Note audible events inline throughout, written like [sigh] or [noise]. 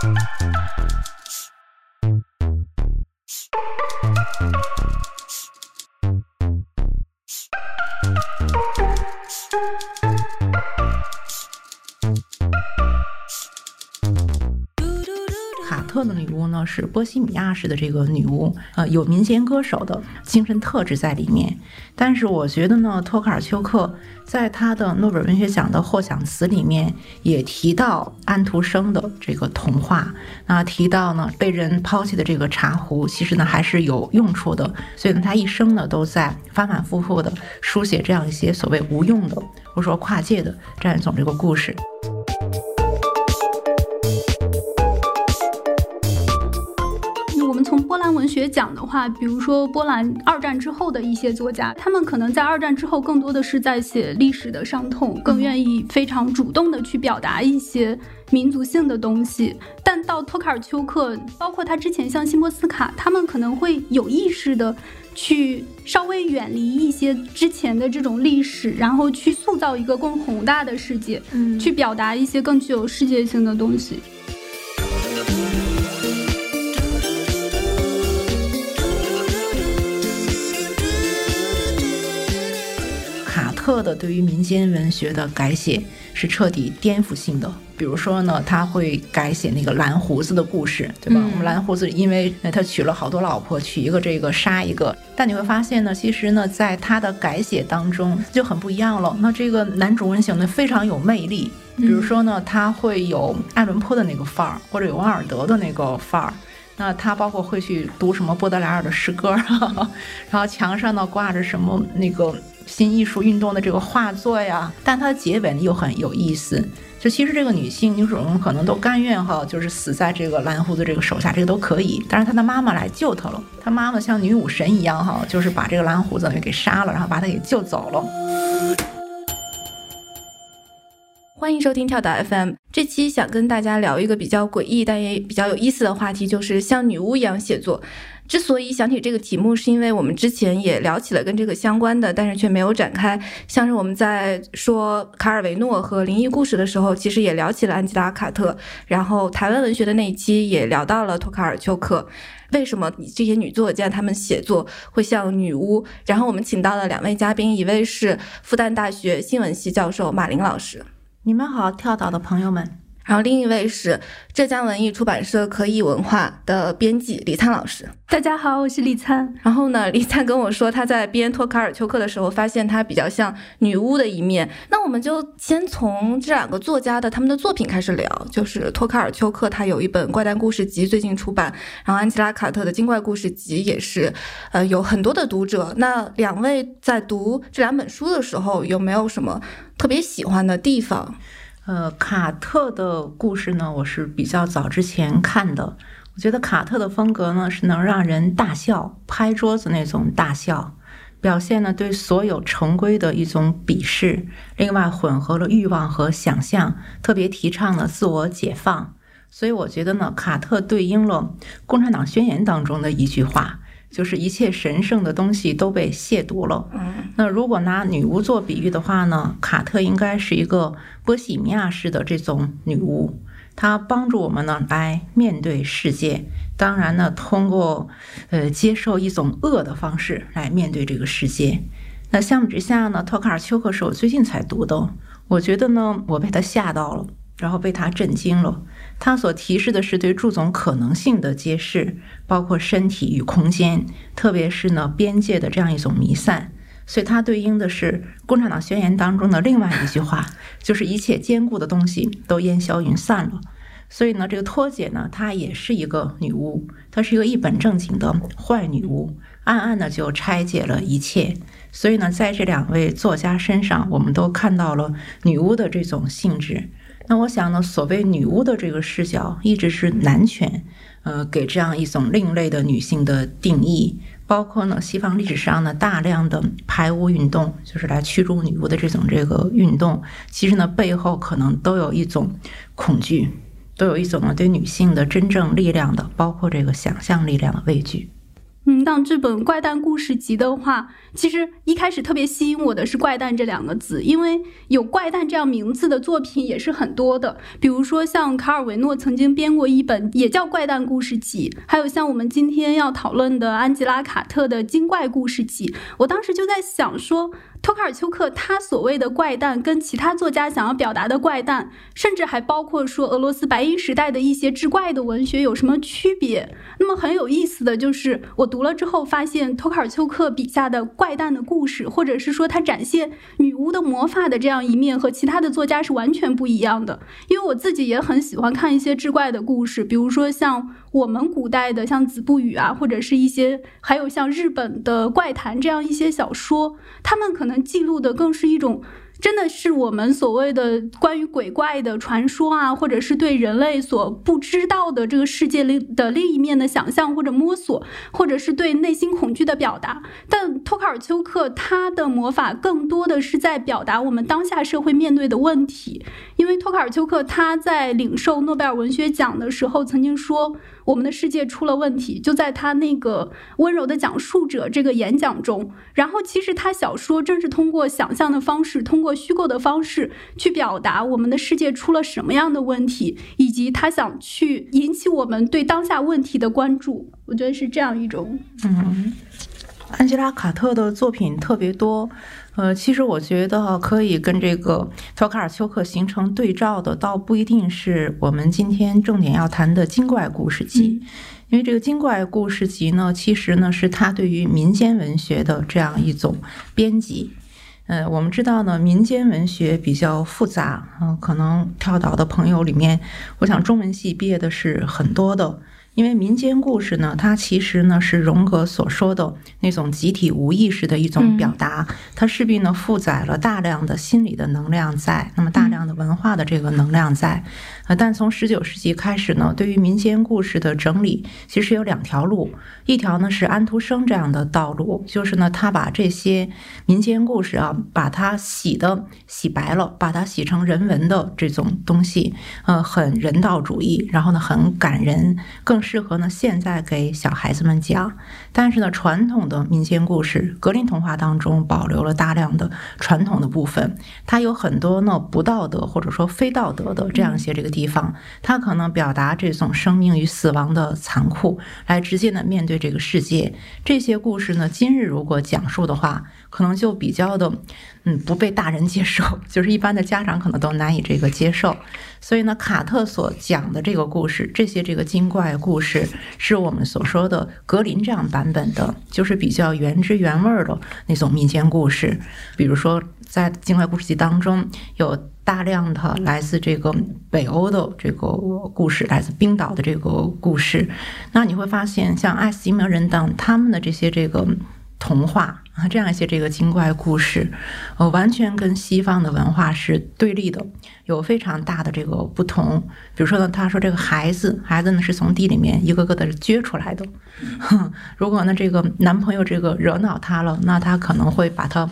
特是波西米亚式的这个女巫，呃，有民间歌手的精神特质在里面。但是我觉得呢，托卡尔丘克在他的诺贝尔文学奖的获奖词里面也提到安徒生的这个童话，那提到呢被人抛弃的这个茶壶，其实呢还是有用处的。所以呢，他一生呢都在反反复复的书写这样一些所谓无用的或者说跨界的这样一种这个故事。学讲的话，比如说波兰二战之后的一些作家，他们可能在二战之后更多的是在写历史的伤痛，更愿意非常主动的去表达一些民族性的东西。但到托卡尔丘克，包括他之前像辛波斯卡，他们可能会有意识的去稍微远离一些之前的这种历史，然后去塑造一个更宏大的世界，嗯，去表达一些更具有世界性的东西。特的对于民间文学的改写是彻底颠覆性的。比如说呢，他会改写那个蓝胡子的故事，对吧？我们蓝胡子因为他娶了好多老婆，娶一个这个杀一个。但你会发现呢，其实呢，在他的改写当中就很不一样了。那这个男主人型呢非常有魅力。比如说呢，他会有爱伦坡的那个范儿，或者有王尔德的那个范儿。那他包括会去读什么波德莱尔的诗歌，[laughs] 然后墙上呢挂着什么那个。新艺术运动的这个画作呀，但它的结尾呢又很有意思。就其实这个女性女主人公可能都甘愿哈，就是死在这个蓝胡子这个手下，这个都可以。但是她的妈妈来救她了，她妈妈像女武神一样哈，就是把这个蓝胡子等于给杀了，然后把她给救走了。欢迎收听跳岛 FM，这期想跟大家聊一个比较诡异但也比较有意思的话题，就是像女巫一样写作。之所以想起这个题目，是因为我们之前也聊起了跟这个相关的，但是却没有展开。像是我们在说卡尔维诺和灵异故事的时候，其实也聊起了安吉拉·卡特。然后台湾文学的那一期也聊到了托卡尔丘克。为什么这些女作家她们写作会像女巫？然后我们请到了两位嘉宾，一位是复旦大学新闻系教授马林老师。你们好，跳岛的朋友们。然后另一位是浙江文艺出版社可以文化的编辑李灿老师。大家好，我是李灿。然后呢，李灿跟我说他在编托卡尔丘克的时候，发现他比较像女巫的一面。那我们就先从这两个作家的他们的作品开始聊。就是托卡尔丘克，他有一本怪诞故事集，最近出版。然后安吉拉卡特的精怪故事集也是，呃，有很多的读者。那两位在读这两本书的时候，有没有什么特别喜欢的地方？呃，卡特的故事呢，我是比较早之前看的。我觉得卡特的风格呢，是能让人大笑、拍桌子那种大笑，表现呢对所有成规的一种鄙视。另外，混合了欲望和想象，特别提倡了自我解放。所以，我觉得呢，卡特对应了《共产党宣言》当中的一句话。就是一切神圣的东西都被亵渎了。那如果拿女巫做比喻的话呢？卡特应该是一个波西米亚式的这种女巫，她帮助我们呢来面对世界。当然呢，通过呃接受一种恶的方式来面对这个世界。那相比之下呢，托卡尔丘克是我最近才读的，我觉得呢，我被他吓到了。然后被他震惊了。它所提示的是对诸种可能性的揭示，包括身体与空间，特别是呢边界的这样一种弥散。所以它对应的是《共产党宣言》当中的另外一句话，[laughs] 就是一切坚固的东西都烟消云散了。所以呢，这个托姐呢，她也是一个女巫，她是一个一本正经的坏女巫，暗暗的就拆解了一切。所以呢，在这两位作家身上，我们都看到了女巫的这种性质。那我想呢，所谓女巫的这个视角，一直是男权，呃，给这样一种另类的女性的定义，包括呢，西方历史上呢大量的排巫运动，就是来驱逐女巫的这种这个运动，其实呢背后可能都有一种恐惧，都有一种呢对女性的真正力量的，包括这个想象力量的畏惧。嗯，像这本怪诞故事集的话，其实一开始特别吸引我的是“怪诞”这两个字，因为有“怪诞”这样名字的作品也是很多的。比如说像卡尔维诺曾经编过一本也叫《怪诞故事集》，还有像我们今天要讨论的安吉拉·卡特的《精怪故事集》。我当时就在想说。托卡尔丘克他所谓的怪诞，跟其他作家想要表达的怪诞，甚至还包括说俄罗斯白银时代的一些志怪的文学有什么区别？那么很有意思的就是，我读了之后发现，托卡尔丘克笔下的怪诞的故事，或者是说他展现女巫的魔法的这样一面，和其他的作家是完全不一样的。因为我自己也很喜欢看一些志怪的故事，比如说像。我们古代的像《子不语》啊，或者是一些还有像日本的怪谈这样一些小说，他们可能记录的更是一种。真的是我们所谓的关于鬼怪的传说啊，或者是对人类所不知道的这个世界里的另一面的想象或者摸索，或者是对内心恐惧的表达。但托卡尔丘克他的魔法更多的是在表达我们当下社会面对的问题。因为托卡尔丘克他在领受诺贝尔文学奖的时候曾经说：“我们的世界出了问题。”就在他那个温柔的讲述者这个演讲中，然后其实他小说正是通过想象的方式，通过。虚构的方式去表达我们的世界出了什么样的问题，以及他想去引起我们对当下问题的关注。我觉得是这样一种。嗯，安吉拉·卡特的作品特别多。呃，其实我觉得可以跟这个托卡尔丘克形成对照的，倒不一定是我们今天重点要谈的精怪故事集，因为这个精怪故事集呢，其实呢是他对于民间文学的这样一种编辑。呃，我们知道呢，民间文学比较复杂，嗯，可能跳岛的朋友里面，我想中文系毕业的是很多的。因为民间故事呢，它其实呢是荣格所说的那种集体无意识的一种表达，它势必呢负载了大量的心理的能量在，那么大量的文化的这个能量在。呃，但从十九世纪开始呢，对于民间故事的整理，其实有两条路，一条呢是安徒生这样的道路，就是呢他把这些民间故事啊，把它洗的洗白了，把它洗成人文的这种东西，呃，很人道主义，然后呢很感人，更。适合呢，现在给小孩子们讲。但是呢，传统的民间故事，格林童话当中保留了大量的传统的部分，它有很多呢不道德或者说非道德的这样一些这个地方，它可能表达这种生命与死亡的残酷，来直接的面对这个世界。这些故事呢，今日如果讲述的话，可能就比较的。嗯，不被大人接受，[laughs] 就是一般的家长可能都难以这个接受。所以呢，卡特所讲的这个故事，这些这个精怪故事，是我们所说的格林这样版本的，就是比较原汁原味的那种民间故事。比如说，在精怪故事集当中，有大量的来自这个北欧的这个故事，来自冰岛的这个故事。那你会发现，像爱斯基摩人等他们的这些这个。童话这样一些这个精怪故事，呃，完全跟西方的文化是对立的，有非常大的这个不同。比如说呢，他说这个孩子，孩子呢是从地里面一个个的撅出来的。[laughs] 如果呢这个男朋友这个惹恼他了，那他可能会把他。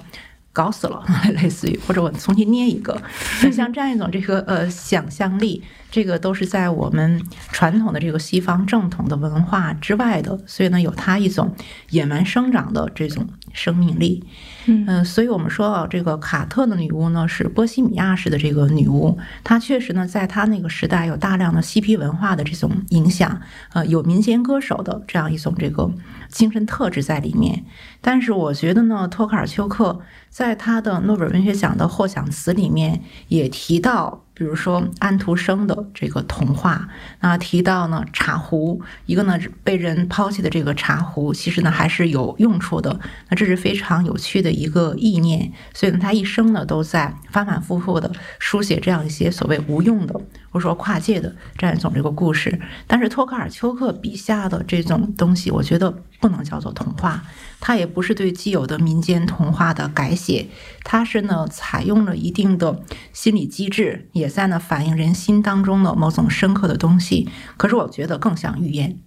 搞死了，[laughs] 类似于或者我重新捏一个，[laughs] 像这样一种这个呃想象力，这个都是在我们传统的这个西方正统的文化之外的，所以呢有它一种野蛮生长的这种生命力。嗯，所以我们说啊，这个卡特的女巫呢是波西米亚式的这个女巫，她确实呢在她那个时代有大量的嬉皮文化的这种影响，呃，有民间歌手的这样一种这个精神特质在里面。但是我觉得呢，托卡尔丘克在他的诺贝尔文学奖的获奖词里面也提到。比如说安徒生的这个童话，那提到呢茶壶，一个呢被人抛弃的这个茶壶，其实呢还是有用处的。那这是非常有趣的一个意念。所以呢，他一生呢都在反反复复的书写这样一些所谓无用的或者说跨界的这样一种这个故事。但是托卡尔丘克笔下的这种东西，我觉得不能叫做童话。它也不是对既有的民间童话的改写，它是呢采用了一定的心理机制，也在呢反映人心当中的某种深刻的东西。可是我觉得更像寓言，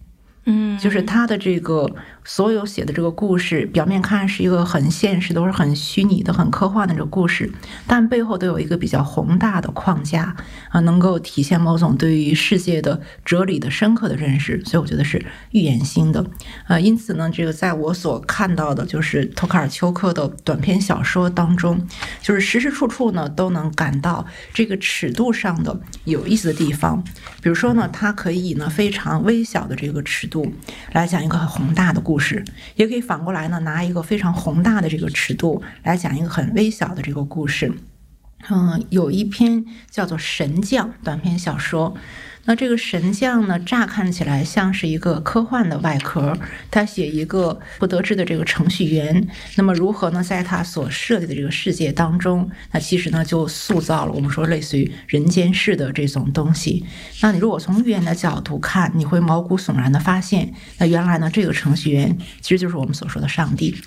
嗯，就是他的这个所有写的这个故事，表面看是一个很现实，都是很虚拟的、很科幻的这个故事，但背后都有一个比较宏大的框架啊，能够体现某种对于世界的哲理的深刻的认识，所以我觉得是预言性的。呃，因此呢，这个在我所看到的，就是托卡尔丘克的短篇小说当中，就是时时处处呢都能感到这个尺度上的有意思的地方。比如说呢，它可以呢非常微小的这个尺度。来讲一个很宏大的故事，也可以反过来呢，拿一个非常宏大的这个尺度来讲一个很微小的这个故事。嗯，有一篇叫做《神将》短篇小说。那这个神将呢，乍看起来像是一个科幻的外壳，他写一个不得志的这个程序员，那么如何呢，在他所设计的这个世界当中，那其实呢就塑造了我们说类似于人间世的这种东西。那你如果从预言的角度看，你会毛骨悚然的发现，那原来呢这个程序员其实就是我们所说的上帝，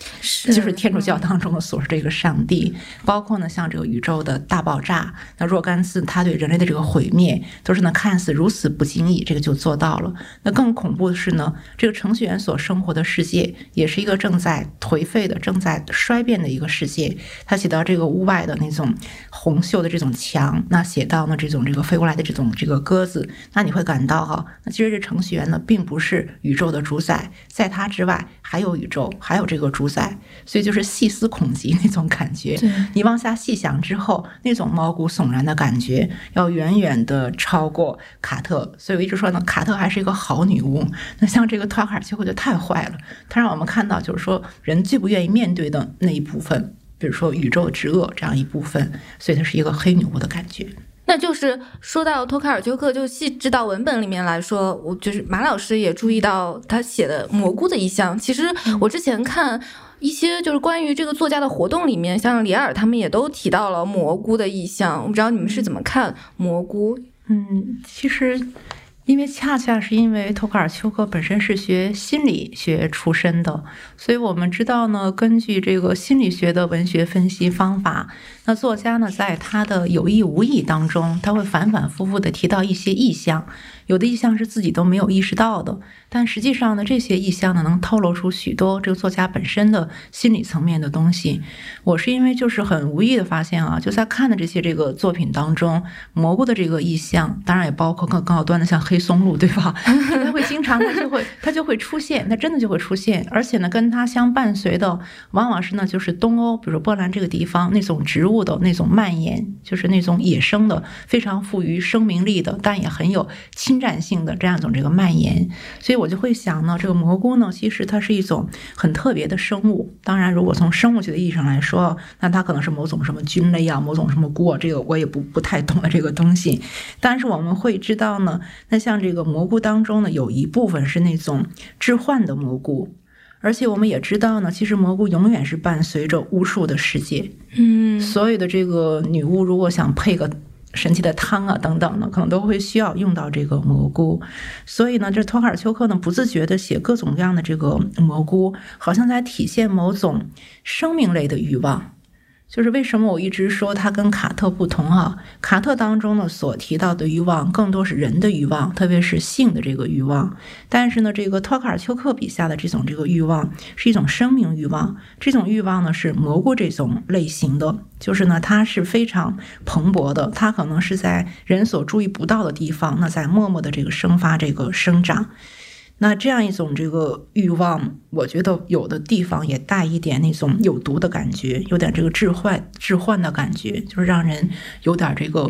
就是天主教当中的所说这个上帝。包括呢像这个宇宙的大爆炸，那若干次他对人类的这个毁灭，都是呢看似如。此不经意，这个就做到了。那更恐怖的是呢，这个程序员所生活的世界，也是一个正在颓废的、正在衰变的一个世界。他写到这个屋外的那种红锈的这种墙，那写到呢这种这个飞过来的这种这个鸽子，那你会感到哈，那其实这程序员呢，并不是宇宙的主宰，在他之外还有宇宙，还有这个主宰，所以就是细思恐极那种感觉。你往下细想之后，那种毛骨悚然的感觉，要远远的超过卡。特，所以我一直说呢，卡特还是一个好女巫。那像这个托卡尔丘克就太坏了，他让我们看到就是说人最不愿意面对的那一部分，比如说宇宙之恶这样一部分，所以他是一个黑女巫的感觉。那就是说到托卡尔丘克，就细致到文本里面来说，我就是马老师也注意到他写的蘑菇的意象。其实我之前看一些就是关于这个作家的活动里面，像里尔他们也都提到了蘑菇的意象。我不知道你们是怎么看蘑菇？嗯，其实，因为恰恰是因为托卡尔丘克本身是学心理学出身的，所以我们知道呢，根据这个心理学的文学分析方法，那作家呢，在他的有意无意当中，他会反反复复的提到一些意象。有的意象是自己都没有意识到的，但实际上呢，这些意象呢能透露出许多这个作家本身的心理层面的东西。我是因为就是很无意的发现啊，就在看的这些这个作品当中，蘑菇的这个意象，当然也包括更高端的像黑松露，对吧？[laughs] 它会经常它就会它就会出现，它真的就会出现，而且呢，跟它相伴随的往往是呢就是东欧，比如波兰这个地方那种植物的那种蔓延，就是那种野生的非常富于生命力的，但也很有。侵占性的这样一种这个蔓延，所以我就会想呢，这个蘑菇呢，其实它是一种很特别的生物。当然，如果从生物学的意义上来说，那它可能是某种什么菌类啊，某种什么菇，这个我也不不太懂的这个东西。但是我们会知道呢，那像这个蘑菇当中呢，有一部分是那种致幻的蘑菇，而且我们也知道呢，其实蘑菇永远是伴随着巫术的世界。嗯，所有的这个女巫如果想配个。神奇的汤啊，等等的，可能都会需要用到这个蘑菇。所以呢，这托卡尔丘克呢，不自觉的写各种各样的这个蘑菇，好像在体现某种生命类的欲望。就是为什么我一直说它跟卡特不同啊？卡特当中呢所提到的欲望更多是人的欲望，特别是性的这个欲望。但是呢，这个托卡尔丘克笔下的这种这个欲望是一种生命欲望，这种欲望呢是蘑菇这种类型的，就是呢它是非常蓬勃的，它可能是在人所注意不到的地方，那在默默的这个生发这个生长。那这样一种这个欲望，我觉得有的地方也带一点那种有毒的感觉，有点这个致幻、致幻的感觉，就是让人有点这个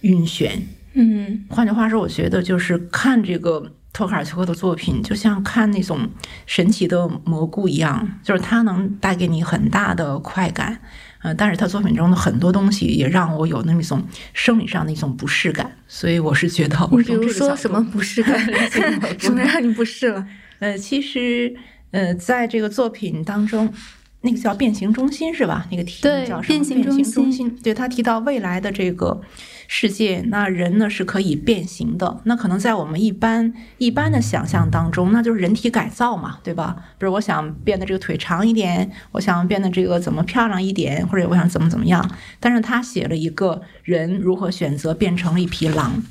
晕眩。嗯，换句话说，我觉得就是看这个托卡尔丘克的作品，就像看那种神奇的蘑菇一样，就是它能带给你很大的快感。呃，但是他作品中的很多东西也让我有那么一种生理上的一种不适感，所以我是觉得，你比如说什么不适感？[laughs] 什么让你不适了？呃，其实，呃，在这个作品当中，那个叫变形中心是吧？那个题目叫什么？变形中心。对他提到未来的这个。世界，那人呢是可以变形的。那可能在我们一般一般的想象当中，那就是人体改造嘛，对吧？比如我想变得这个腿长一点，我想变得这个怎么漂亮一点，或者我想怎么怎么样。但是他写了一个人如何选择变成了一匹狼，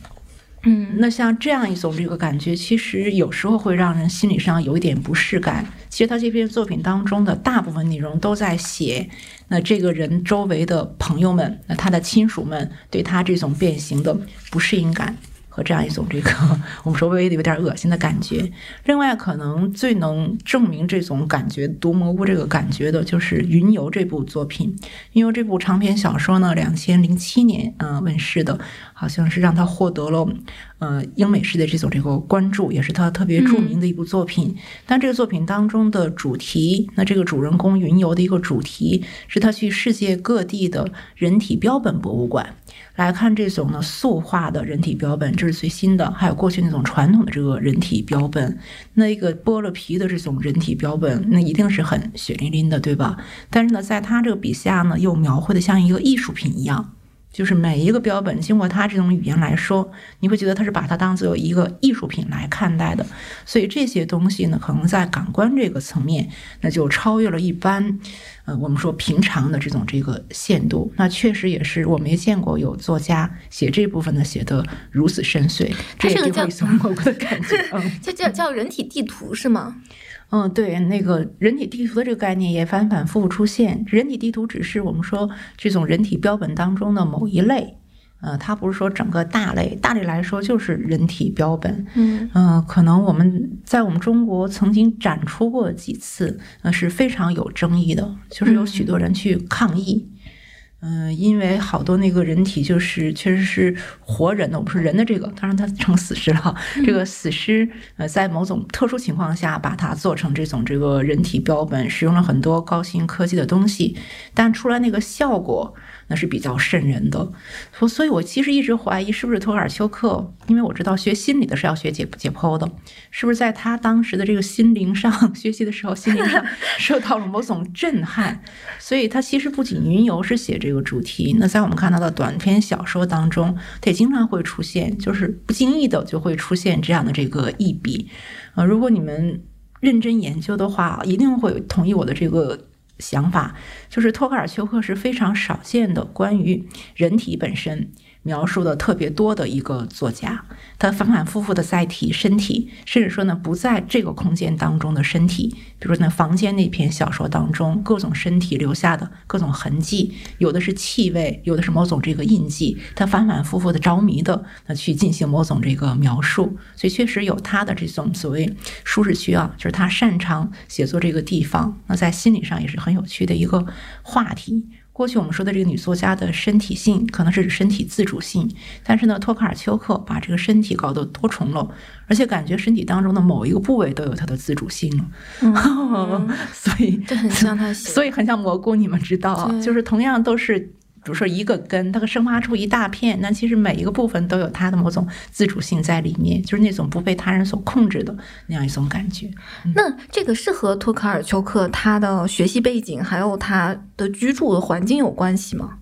嗯，那像这样一种这个感觉，其实有时候会让人心理上有一点不适感。其实他这篇作品当中的大部分内容都在写，那这个人周围的朋友们，那他的亲属们对他这种变形的不适应感。和这样一种这个 [laughs] 我们说微微的有点恶心的感觉。另外，可能最能证明这种感觉毒蘑菇这个感觉的，就是《云游》这部作品。《云游》这部长篇小说呢，两千零七年嗯问世的，好像是让他获得了呃英美式的这种这个关注，也是他特别著名的一部作品。但这个作品当中的主题，那这个主人公云游的一个主题，是他去世界各地的人体标本博物馆。来看这种呢塑化的人体标本，这是最新的；还有过去那种传统的这个人体标本，那一个剥了皮的这种人体标本，那一定是很血淋淋的，对吧？但是呢，在他这个笔下呢，又描绘的像一个艺术品一样。就是每一个标本，经过他这种语言来说，你会觉得他是把它当做一个艺术品来看待的。所以这些东西呢，可能在感官这个层面，那就超越了一般，呃，我们说平常的这种这个限度。那确实也是我没见过有作家写这部分的写的如此深邃。这也叫一种 [laughs] 蘑菇的感觉，嗯，[laughs] 叫叫叫人体地图是吗？嗯，对，那个人体地图的这个概念也反反复复出现。人体地图只是我们说这种人体标本当中的某一类，呃，它不是说整个大类。大类来说就是人体标本。嗯嗯，可能我们在我们中国曾经展出过几次，呃，是非常有争议的，就是有许多人去抗议。嗯，因为好多那个人体就是确实是活人的，我们说人的这个，当然它成死尸了。这个死尸，呃，在某种特殊情况下把它做成这种这个人体标本，使用了很多高新科技的东西，但出来那个效果。那是比较瘆人的，所所以，我其实一直怀疑是不是托尔丘克，因为我知道学心理的是要学解解剖的，是不是在他当时的这个心灵上 [laughs] 学习的时候，心灵上受到了某种震撼，所以他其实不仅云游是写这个主题，那在我们看到的短篇小说当中，他也经常会出现，就是不经意的就会出现这样的这个一笔，啊，如果你们认真研究的话，一定会同意我的这个。想法就是托卡尔丘克是非常少见的关于人体本身。描述的特别多的一个作家，他反反复复的在提身体，甚至说呢不在这个空间当中的身体，比如说那房间那篇小说当中，各种身体留下的各种痕迹，有的是气味，有的是某种这个印记，他反反复复的着迷的那去进行某种这个描述，所以确实有他的这种所谓舒适区啊，就是他擅长写作这个地方，那在心理上也是很有趣的一个话题。过去我们说的这个女作家的身体性，可能是指身体自主性，但是呢，托卡尔丘克把这个身体搞得多重了，而且感觉身体当中的某一个部位都有它的自主性了，[laughs] 所以这很像他，所以很像蘑菇，你们知道，就是同样都是。比如说一个根，它会生发出一大片，那其实每一个部分都有它的某种自主性在里面，就是那种不被他人所控制的那样一种感觉。那这个是和托卡尔丘克他的学习背景还有他的居住的环境有关系吗？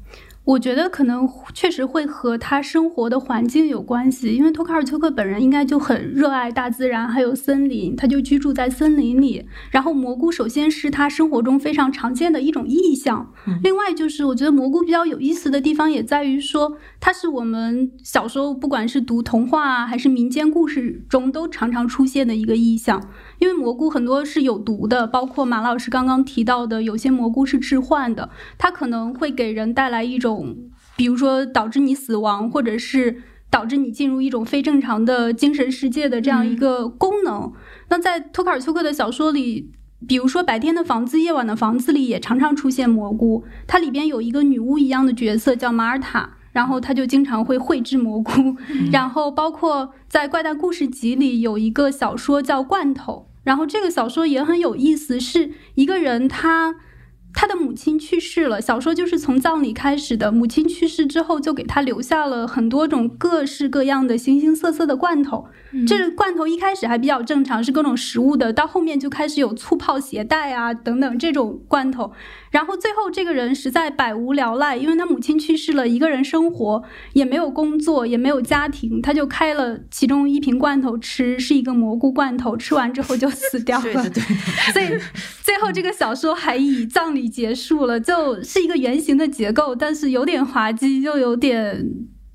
我觉得可能确实会和他生活的环境有关系，因为托卡尔丘克本人应该就很热爱大自然，还有森林，他就居住在森林里。然后蘑菇首先是他生活中非常常见的一种意象，另外就是我觉得蘑菇比较有意思的地方也在于说，它是我们小时候不管是读童话啊，还是民间故事中都常常出现的一个意象。因为蘑菇很多是有毒的，包括马老师刚刚提到的，有些蘑菇是致幻的，它可能会给人带来一种，比如说导致你死亡，或者是导致你进入一种非正常的精神世界的这样一个功能。那在托卡尔丘克的小说里，比如说《白天的房子》《夜晚的房子》里，也常常出现蘑菇。它里边有一个女巫一样的角色叫马尔塔。然后他就经常会绘制蘑菇，[laughs] 然后包括在《怪诞故事集》里有一个小说叫《罐头》，然后这个小说也很有意思，是一个人他他的母亲去世了，小说就是从葬礼开始的，母亲去世之后就给他留下了很多种各式各样的形形色色的罐头。这个罐头一开始还比较正常，是各种食物的，到后面就开始有醋泡鞋带啊等等这种罐头。然后最后这个人实在百无聊赖，因为他母亲去世了，一个人生活也没有工作，也没有家庭，他就开了其中一瓶罐头吃，是一个蘑菇罐头，吃完之后就死掉了。对对对。所以最后这个小说还以葬礼结束了，就是一个圆形的结构，但是有点滑稽，又有点。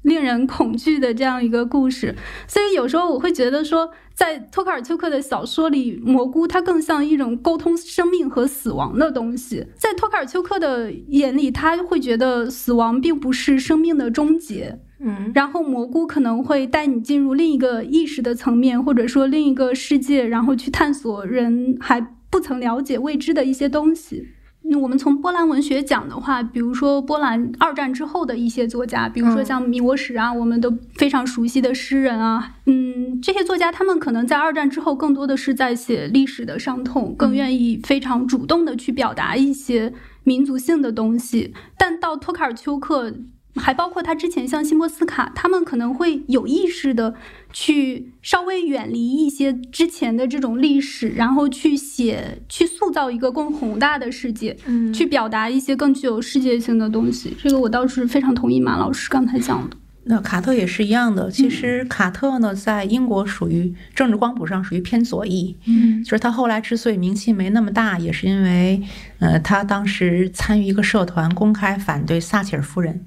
令人恐惧的这样一个故事。所以有时候我会觉得说，在托卡尔丘克的小说里，蘑菇它更像一种沟通生命和死亡的东西。在托卡尔丘克的眼里，他会觉得死亡并不是生命的终结。嗯，然后蘑菇可能会带你进入另一个意识的层面，或者说另一个世界，然后去探索人还不曾了解、未知的一些东西。那我们从波兰文学讲的话，比如说波兰二战之后的一些作家，比如说像米沃什啊，我们都非常熟悉的诗人啊，嗯，这些作家他们可能在二战之后更多的是在写历史的伤痛，更愿意非常主动的去表达一些民族性的东西。但到托卡尔丘克。还包括他之前像辛波斯卡，他们可能会有意识的去稍微远离一些之前的这种历史，然后去写、去塑造一个更宏大的世界，嗯去表达一些更具有世界性的东西。这个我倒是非常同意马老师刚才讲的。那卡特也是一样的。其实卡特呢，在英国属于政治光谱上属于偏左翼，嗯就是他后来之所以名气没那么大，也是因为，呃，他当时参与一个社团，公开反对撒切尔夫人，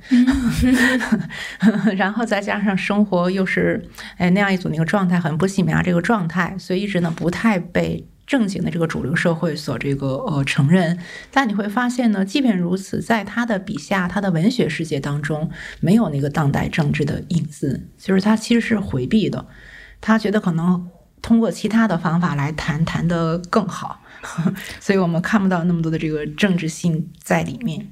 [laughs] 然后再加上生活又是哎那样一种那个状态，很不西米亚这个状态，所以一直呢不太被。正经的这个主流社会所这个呃承认，但你会发现呢，即便如此，在他的笔下，他的文学世界当中没有那个当代政治的影子，就是他其实是回避的，他觉得可能通过其他的方法来谈谈的更好，[laughs] 所以我们看不到那么多的这个政治性在里面。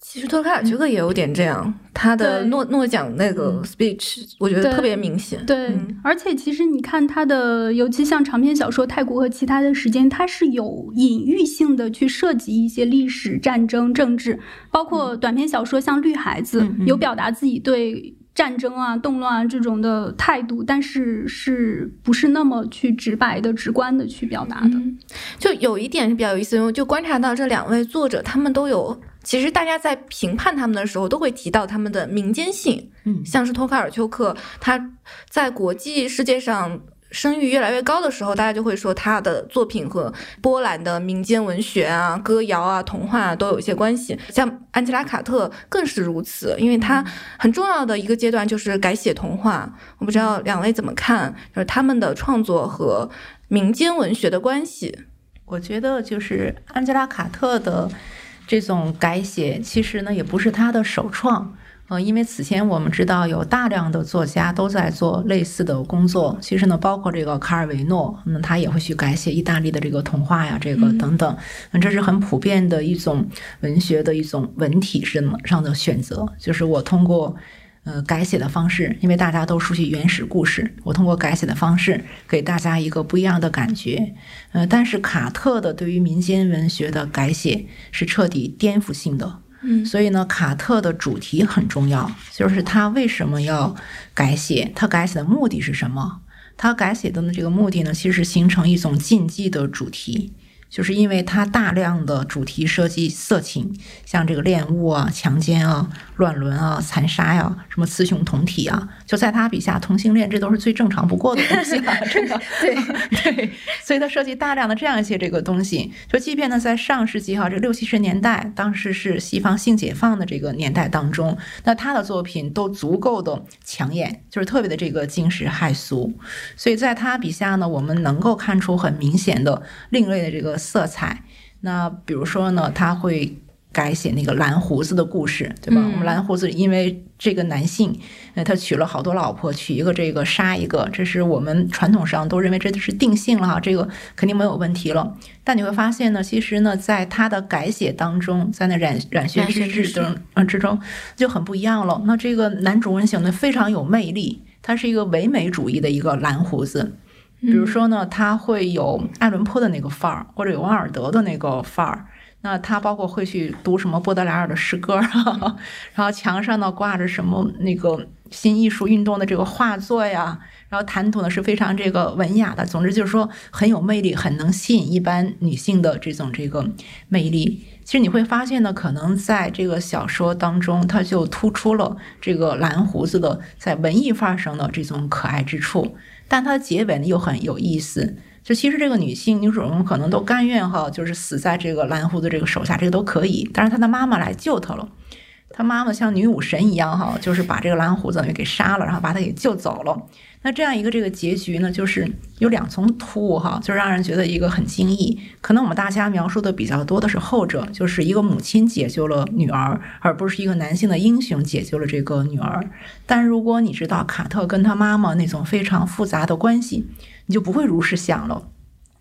其实托卡尔丘克也有点这样，他的诺诺奖那个 speech，我觉得特别明显。对，嗯。而且其实你看他的，尤其像长篇小说《泰国和其他的时间》，它是有隐喻性的去涉及一些历史、战争、政治，包括短篇小说像《绿孩子》有表达自己对战争啊、动乱啊这种的态度，但是是不是那么去直白的、直观的去表达的？嗯，就有一点是比较有意思，因为就观察到这两位作者，他们都有，其实大家在评判他们的时候，都会提到他们的民间性。嗯像是托卡尔丘克，他在国际世界上声誉越来越高的时候，大家就会说他的作品和波兰的民间文学啊、歌谣啊、童话啊都有一些关系。像安吉拉·卡特更是如此，因为他很重要的一个阶段就是改写童话。我不知道两位怎么看，就是他们的创作和民间文学的关系。我觉得就是安吉拉·卡特的这种改写，其实呢也不是他的首创。呃，因为此前我们知道有大量的作家都在做类似的工作，其实呢，包括这个卡尔维诺，那他也会去改写意大利的这个童话呀，这个等等，嗯，这是很普遍的一种文学的一种文体上上的选择，就是我通过。呃，改写的方式，因为大家都熟悉原始故事，我通过改写的方式给大家一个不一样的感觉。呃，但是卡特的对于民间文学的改写是彻底颠覆性的。嗯所以呢，卡特的主题很重要，就是他为什么要改写，他改写的目的是什么？他改写的呢这个目的呢，其实是形成一种禁忌的主题。就是因为他大量的主题涉及色情，像这个恋物啊、强奸啊、乱伦啊、残杀呀、什么雌雄同体啊，就在他笔下，同性恋这都是最正常不过的东西啊，[laughs] 真的。[laughs] 对对，所以他涉及大量的这样一些这个东西。就即便呢，在上世纪哈，这六七十年代，当时是西方性解放的这个年代当中，那他的作品都足够的抢眼，就是特别的这个惊世骇俗。所以在他笔下呢，我们能够看出很明显的另类的这个色彩。那比如说呢，他会改写那个蓝胡子的故事，对吧？嗯我们蓝胡子因为这个男性，呃，他娶了好多老婆，娶一个这个杀一个，这是我们传统上都认为这就是定性了哈，这个肯定没有问题了。但你会发现呢，其实呢，在他的改写当中，在那染染血之之之中呃之中就很不一样了。那这个男主人显得非常有魅力，他是一个唯美主义的一个蓝胡子。比如说呢，他会有爱伦坡的那个范儿，或者有王尔德的那个范儿。那他包括会去读什么波德莱尔的诗歌，[laughs] 然后墙上呢挂着什么那个新艺术运动的这个画作呀，然后谈吐呢是非常这个文雅的。总之就是说很有魅力，很能吸引一般女性的这种这个魅力。其实你会发现呢，可能在这个小说当中，它就突出了这个蓝胡子的在文艺范儿上的这种可爱之处。但它的结尾呢又很有意思。就其实这个女性女主人公可能都甘愿哈，就是死在这个蓝胡子这个手下，这个都可以。但是她的妈妈来救她了。他妈妈像女武神一样哈，就是把这个蓝胡子等于给杀了，然后把她给救走了。那这样一个这个结局呢，就是有两重突兀哈，就让人觉得一个很惊异。可能我们大家描述的比较多的是后者，就是一个母亲解救了女儿，而不是一个男性的英雄解救了这个女儿。但如果你知道卡特跟他妈妈那种非常复杂的关系，你就不会如是想了。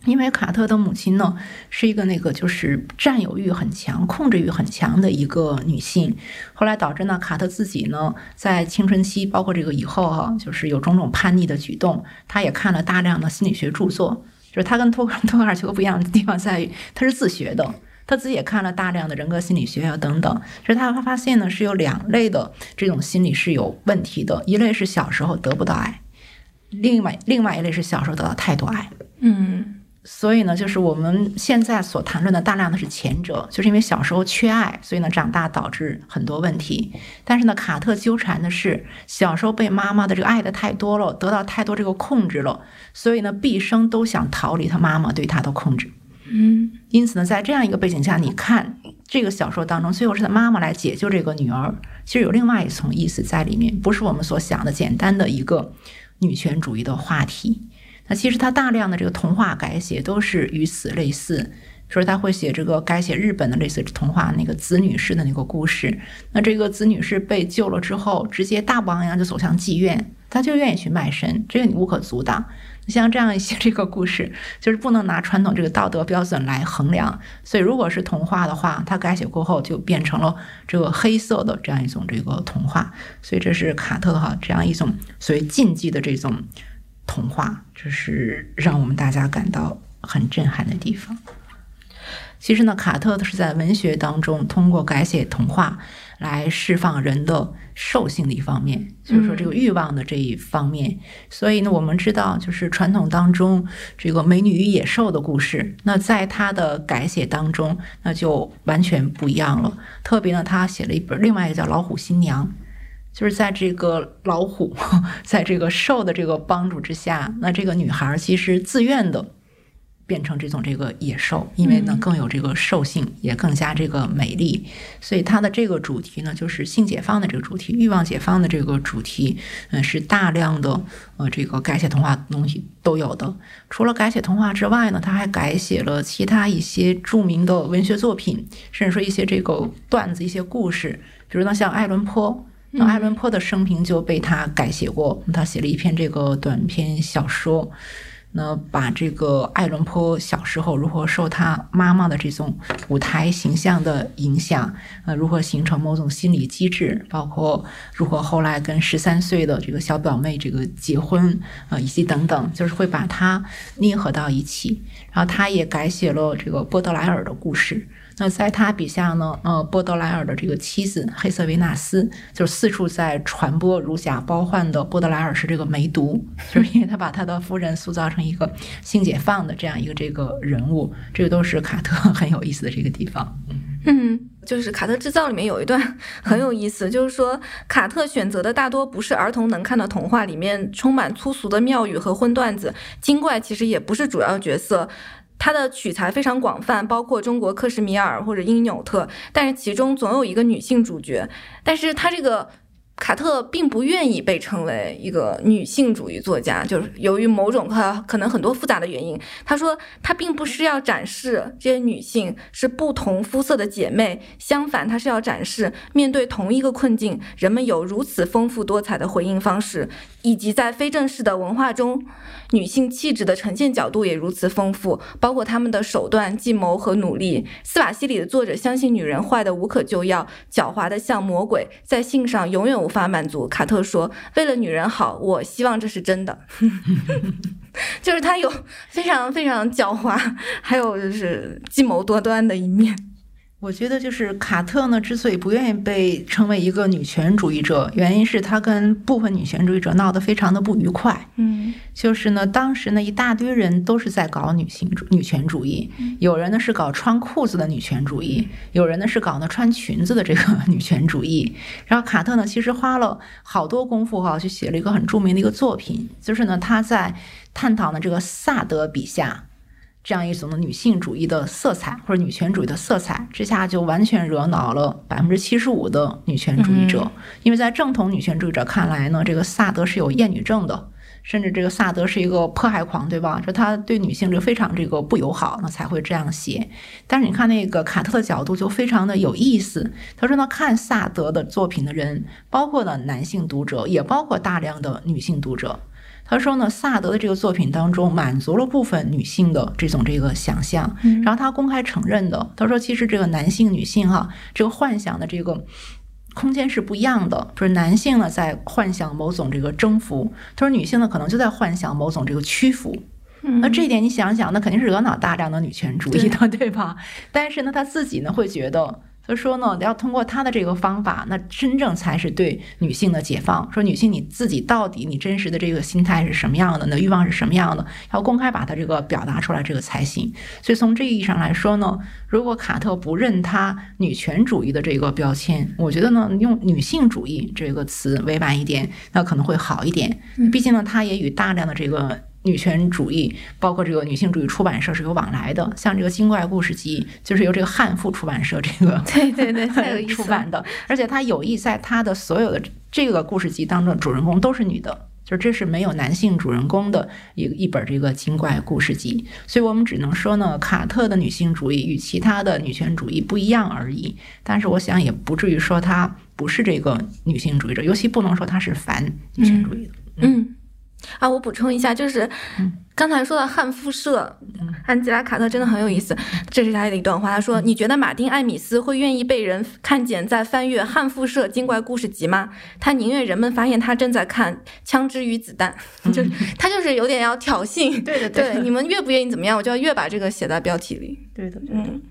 因为卡特的母亲呢，是一个那个就是占有欲很强、控制欲很强的一个女性，后来导致呢，卡特自己呢在青春期，包括这个以后哈，就是有种种叛逆的举动。他也看了大量的心理学著作，就是他跟托 [laughs] 托卡尔丘不一样的地方在于，他是自学的，他自己也看了大量的人格心理学啊等等。就是他发现呢，是有两类的这种心理是有问题的，一类是小时候得不到爱，另外另外一类是小时候得到太多爱。嗯。所以呢，就是我们现在所谈论的大量的是前者，就是因为小时候缺爱，所以呢长大导致很多问题。但是呢，卡特纠缠的是小时候被妈妈的这个爱的太多了，得到太多这个控制了，所以呢，毕生都想逃离他妈妈对他的控制。嗯，因此呢，在这样一个背景下，你看这个小说当中，最后是他妈妈来解救这个女儿，其实有另外一层意思在里面，不是我们所想的简单的一个女权主义的话题。那其实他大量的这个童话改写都是与此类似，说他会写这个改写日本的类似童话那个子女士的那个故事。那这个子女士被救了之后，直接大步昂扬就走向妓院，他就愿意去卖身，这个你无可阻挡。像这样一些这个故事，就是不能拿传统这个道德标准来衡量。所以如果是童话的话，它改写过后就变成了这个黑色的这样一种这个童话。所以这是卡特哈这样一种所谓禁忌的这种。童话，这是让我们大家感到很震撼的地方。其实呢，卡特是在文学当中通过改写童话来释放人的兽性的一方面，就是说这个欲望的这一方面。所以呢，我们知道，就是传统当中这个美女与野兽的故事，那在他的改写当中，那就完全不一样了。特别呢，他写了一本另外一个叫《老虎新娘》。就是在这个老虎，[laughs] 在这个兽的这个帮助之下，那这个女孩其实自愿的变成这种这个野兽，因为呢更有这个兽性，也更加这个美丽。所以它的这个主题呢，就是性解放的这个主题，欲望解放的这个主题，嗯，是大量的呃这个改写童话东西都有的。除了改写童话之外呢，他还改写了其他一些著名的文学作品，甚至说一些这个段子、一些故事，比如呢像爱伦坡。那爱伦坡的生平就被他改写过，他写了一篇这个短篇小说，那把这个爱伦坡小时候如何受他妈妈的这种舞台形象的影响，呃，如何形成某种心理机制，包括如何后来跟十三岁的这个小表妹这个结婚，呃，以及等等，就是会把它捏合到一起。然后他也改写了这个波德莱尔的故事。那在他笔下呢，呃，波德莱尔的这个妻子黑瑟维纳斯，就是四处在传播如假包换的波德莱尔是这个梅毒，就是因为他把他的夫人塑造成一个性解放的这样一个这个人物，这个都是卡特 [laughs] 很有意思的这个地方。嗯，就是卡特制造里面有一段 [laughs] 很有意思，就是说卡特选择的大多不是儿童能看的童话，里面充满粗俗的妙语和荤段子，精怪其实也不是主要角色。它的取材非常广泛，包括中国克什米尔或者因纽特，但是其中总有一个女性主角。但是它这个。卡特并不愿意被称为一个女性主义作家，就是由于某种他可能很多复杂的原因。他说他并不是要展示这些女性是不同肤色的姐妹，相反，他是要展示面对同一个困境，人们有如此丰富多彩的回应方式，以及在非正式的文化中，女性气质的呈现角度也如此丰富，包括他们的手段、计谋和努力。斯瓦西里的作者相信女人坏的无可救药，狡猾的像魔鬼，在性上永远。无法满足，卡特说：“为了女人好，我希望这是真的。[laughs] ”就是他有非常非常狡猾，还有就是计谋多端的一面。我觉得就是卡特呢，之所以不愿意被称为一个女权主义者，原因是他跟部分女权主义者闹得非常的不愉快。嗯，就是呢，当时呢，一大堆人都是在搞女性主女权主义，有人呢是搞穿裤子的女权主义，有人呢是搞呢穿裙子的这个 [laughs] 女权主义。然后卡特呢，其实花了好多功夫哈，去写了一个很著名的一个作品，就是呢，他在探讨呢这个萨德笔下。这样一种的女性主义的色彩或者女权主义的色彩之下，就完全惹恼了百分之七十五的女权主义者。因为在正统女权主义者看来呢，这个萨德是有厌女症的，甚至这个萨德是一个迫害狂，对吧？就他对女性就非常这个不友好，那才会这样写。但是你看那个卡特的角度就非常的有意思。他说呢，看萨德的作品的人，包括呢男性读者，也包括大量的女性读者。他说呢，萨德的这个作品当中满足了部分女性的这种这个想象，然后他公开承认的，他说其实这个男性女性哈，这个幻想的这个空间是不一样的，就是男性呢在幻想某种这个征服，他说女性呢可能就在幻想某种这个屈服，那这一点你想想，那肯定是惹恼大量的女权主义的，对吧？但是呢，他自己呢会觉得。他说呢，要通过他的这个方法，那真正才是对女性的解放。说女性你自己到底你真实的这个心态是什么样的，那欲望是什么样的，要公开把它这个表达出来，这个才行。所以从这意义上来说呢，如果卡特不认他女权主义的这个标签，我觉得呢，用女性主义这个词委婉一点，那可能会好一点。毕竟呢，他也与大量的这个。女权主义包括这个女性主义出版社是有往来的，像这个《精怪故事集》就是由这个汉赋出版社这个对对对 [laughs] 出版的，而且他有意在他的所有的这个故事集当中，主人公都是女的，就是这是没有男性主人公的一一本这个精怪故事集，所以我们只能说呢，卡特的女性主义与其他的女权主义不一样而已，但是我想也不至于说她不是这个女性主义者，尤其不能说她是反女权主义的，嗯。啊，我补充一下，就是刚才说的汉复社，安吉拉·卡特真的很有意思。这是他的一段话，他说：“你觉得马丁·艾米斯会愿意被人看见在翻阅汉复社精怪故事集吗？他宁愿人们发现他正在看《枪支与子弹》，[laughs] 就是他就是有点要挑衅。[laughs] 对的，对，你们越不愿意怎么样，我就要越把这个写在标题里。对的，嗯。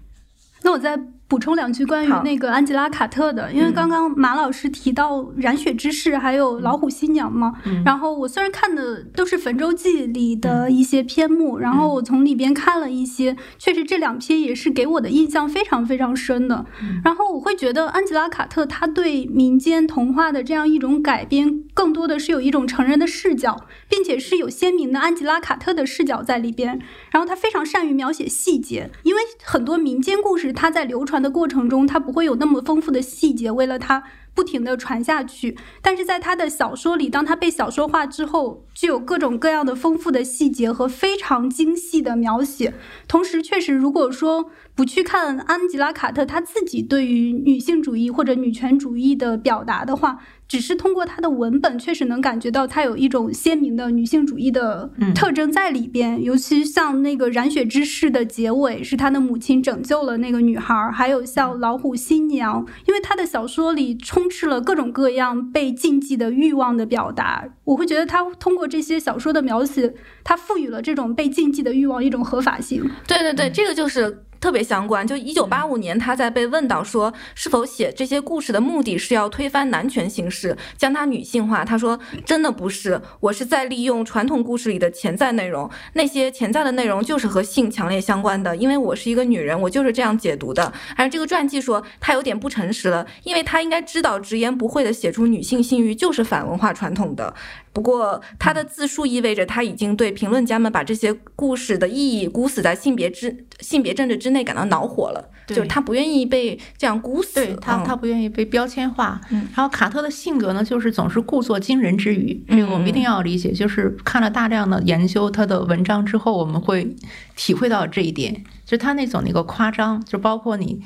那我再补充两句关于那个安吉拉·卡特的，因为刚刚马老师提到《染血之誓》还有《老虎新娘》嘛，然后我虽然看的都是《焚舟记》里的一些篇目，然后我从里边看了一些，确实这两篇也是给我的印象非常非常深的。然后我会觉得安吉拉·卡特他对民间童话的这样一种改编，更多的是有一种成人的视角，并且是有鲜明的安吉拉·卡特的视角在里边。然后他非常善于描写细节，因为很多民间故事。它在流传的过程中，它不会有那么丰富的细节，为了它不停的传下去。但是在他的小说里，当他被小说化之后，具有各种各样的丰富的细节和非常精细的描写。同时，确实，如果说不去看安吉拉·卡特他自己对于女性主义或者女权主义的表达的话，只是通过他的文本，确实能感觉到他有一种鲜明的女性主义的特征在里边。尤其像那个《染血之誓》的结尾，是他的母亲拯救了那个女孩；还有像《老虎新娘》，因为他的小说里充斥了各种各样被禁忌的欲望的表达。我会觉得他通过这些小说的描写，他赋予了这种被禁忌的欲望一种合法性。对对对，这个就是。特别相关，就一九八五年，他在被问到说是否写这些故事的目的是要推翻男权形式，将它女性化。他说：“真的不是，我是在利用传统故事里的潜在内容，那些潜在的内容就是和性强烈相关的。因为我是一个女人，我就是这样解读的。而这个传记说他有点不诚实了，因为他应该知道直言不讳的写出女性性欲就是反文化传统的。”不过，他的自述意味着他已经对评论家们把这些故事的意义箍死在性别之性别政治之内感到恼火了，就是他不愿意被这样箍死，他他不愿意被标签化。然后卡特的性格呢，就是总是故作惊人之余，这个我们一定要理解。就是看了大量的研究他的文章之后，我们会体会到这一点，就他那种那个夸张，就包括你。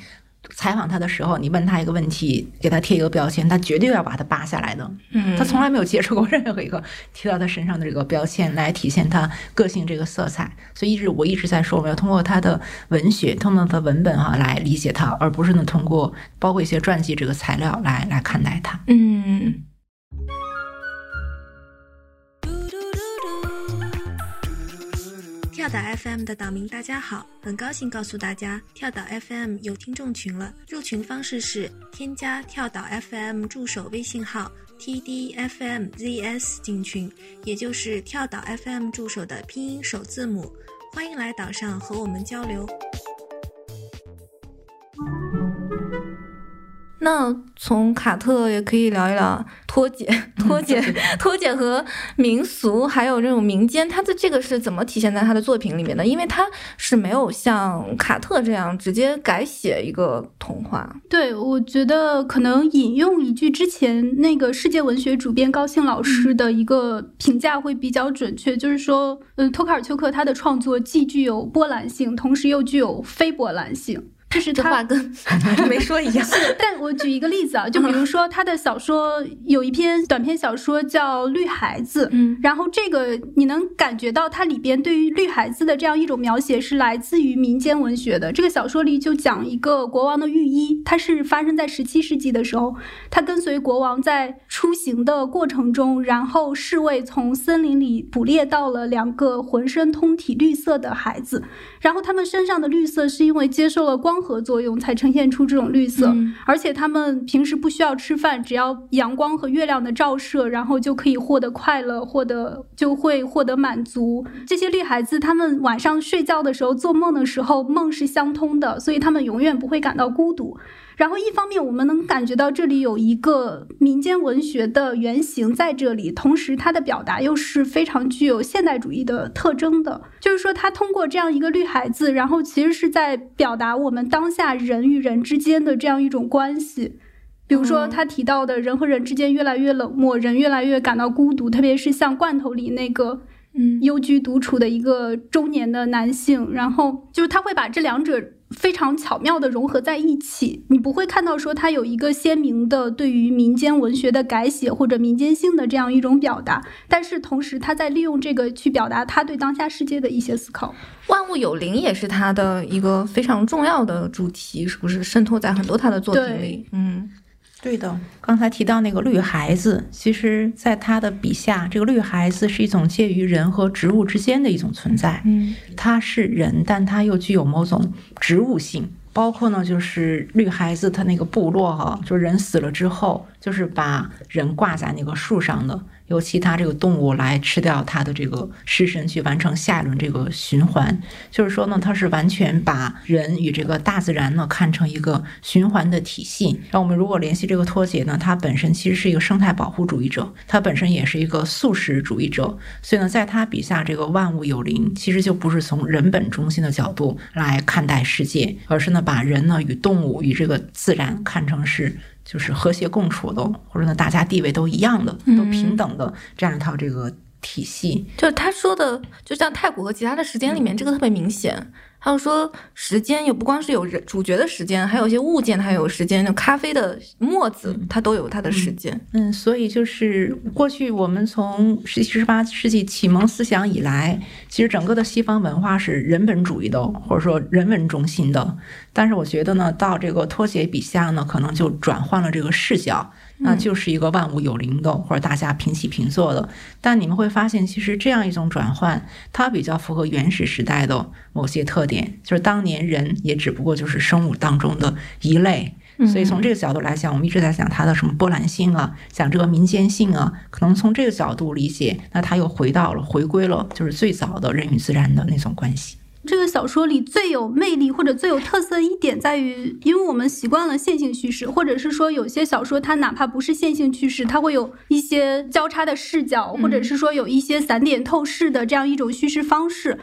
采访他的时候，你问他一个问题，给他贴一个标签，他绝对要把它扒下来的。嗯，他从来没有接触过任何一个贴到他身上的这个标签来体现他个性这个色彩。所以一直我一直在说，我们要通过他的文学，通过他的文本哈来理解他，而不是呢通过包括一些传记这个材料来来看待他。嗯。跳岛 FM 的岛民，大家好，很高兴告诉大家，跳岛 FM 有听众群了。入群方式是添加跳岛 FM 助手微信号 tdfmzs 进群，也就是跳岛 FM 助手的拼音首字母。欢迎来岛上和我们交流。那从卡特也可以聊一聊脱节、[laughs] 脱节、[laughs] 脱节和民俗，还有这种民间，他的这个是怎么体现在他的作品里面的？因为他是没有像卡特这样直接改写一个童话。对，我觉得可能引用一句之前那个世界文学主编高兴老师的一个评价会比较准确，就是说，嗯，托卡尔丘克他的创作既具有波澜性，同时又具有非波澜性。但是他话跟 [laughs] 没说一样。是，但我举一个例子啊，就比如说他的小说有一篇短篇小说叫《绿孩子》，嗯，然后这个你能感觉到它里边对于绿孩子的这样一种描写是来自于民间文学的。这个小说里就讲一个国王的御医，他是发生在十七世纪的时候，他跟随国王在出行的过程中，然后侍卫从森林里捕猎到了两个浑身通体绿色的孩子，然后他们身上的绿色是因为接受了光。光合作用才呈现出这种绿色，而且他们平时不需要吃饭，只要阳光和月亮的照射，然后就可以获得快乐，获得就会获得满足。这些绿孩子，他们晚上睡觉的时候做梦的时候，梦是相通的，所以他们永远不会感到孤独。然后，一方面我们能感觉到这里有一个民间文学的原型在这里，同时它的表达又是非常具有现代主义的特征的。就是说，他通过这样一个绿孩子，然后其实是在表达我们当下人与人之间的这样一种关系。比如说，他提到的人和人之间越来越冷漠，人越来越感到孤独，特别是像罐头里那个嗯幽居独处的一个中年的男性，然后就是他会把这两者。非常巧妙的融合在一起，你不会看到说它有一个鲜明的对于民间文学的改写或者民间性的这样一种表达，但是同时他在利用这个去表达他对当下世界的一些思考。万物有灵也是他的一个非常重要的主题，是不是渗透在很多他的作品里？嗯。对的，刚才提到那个绿孩子，其实在他的笔下，这个绿孩子是一种介于人和植物之间的一种存在。嗯，他是人，但他又具有某种植物性。包括呢，就是绿孩子他那个部落哈，就人死了之后，就是把人挂在那个树上的。由其他这个动物来吃掉它的这个尸身，去完成下一轮这个循环。就是说呢，它是完全把人与这个大自然呢看成一个循环的体系。那我们如果联系这个脱节呢，它本身其实是一个生态保护主义者，它本身也是一个素食主义者。所以呢，在他笔下，这个万物有灵其实就不是从人本中心的角度来看待世界，而是呢把人呢与动物与这个自然看成是。就是和谐共处的，或者呢，大家地位都一样的，都平等的这样一套这个体系。就是他说的，就像太古和其他的时间里面，这个特别明显。还有说时间，也不光是有人主角的时间，还有一些物件，它有时间。就咖啡的沫子，它都有它的时间。嗯，所以就是过去我们从十七、十八世纪启蒙思想以来，其实整个的西方文化是人本主义的，或者说人文中心的。但是我觉得呢，到这个托写笔下呢，可能就转换了这个视角。那就是一个万物有灵的，或者大家平起平坐的。但你们会发现，其实这样一种转换，它比较符合原始时代的某些特点，就是当年人也只不过就是生物当中的一类。所以从这个角度来讲，我们一直在讲它的什么波澜性啊，讲这个民间性啊，可能从这个角度理解，那它又回到了、回归了，就是最早的人与自然的那种关系。这个小说里最有魅力或者最有特色的一点在于，因为我们习惯了线性叙事，或者是说有些小说它哪怕不是线性叙事，它会有一些交叉的视角，或者是说有一些散点透视的这样一种叙事方式。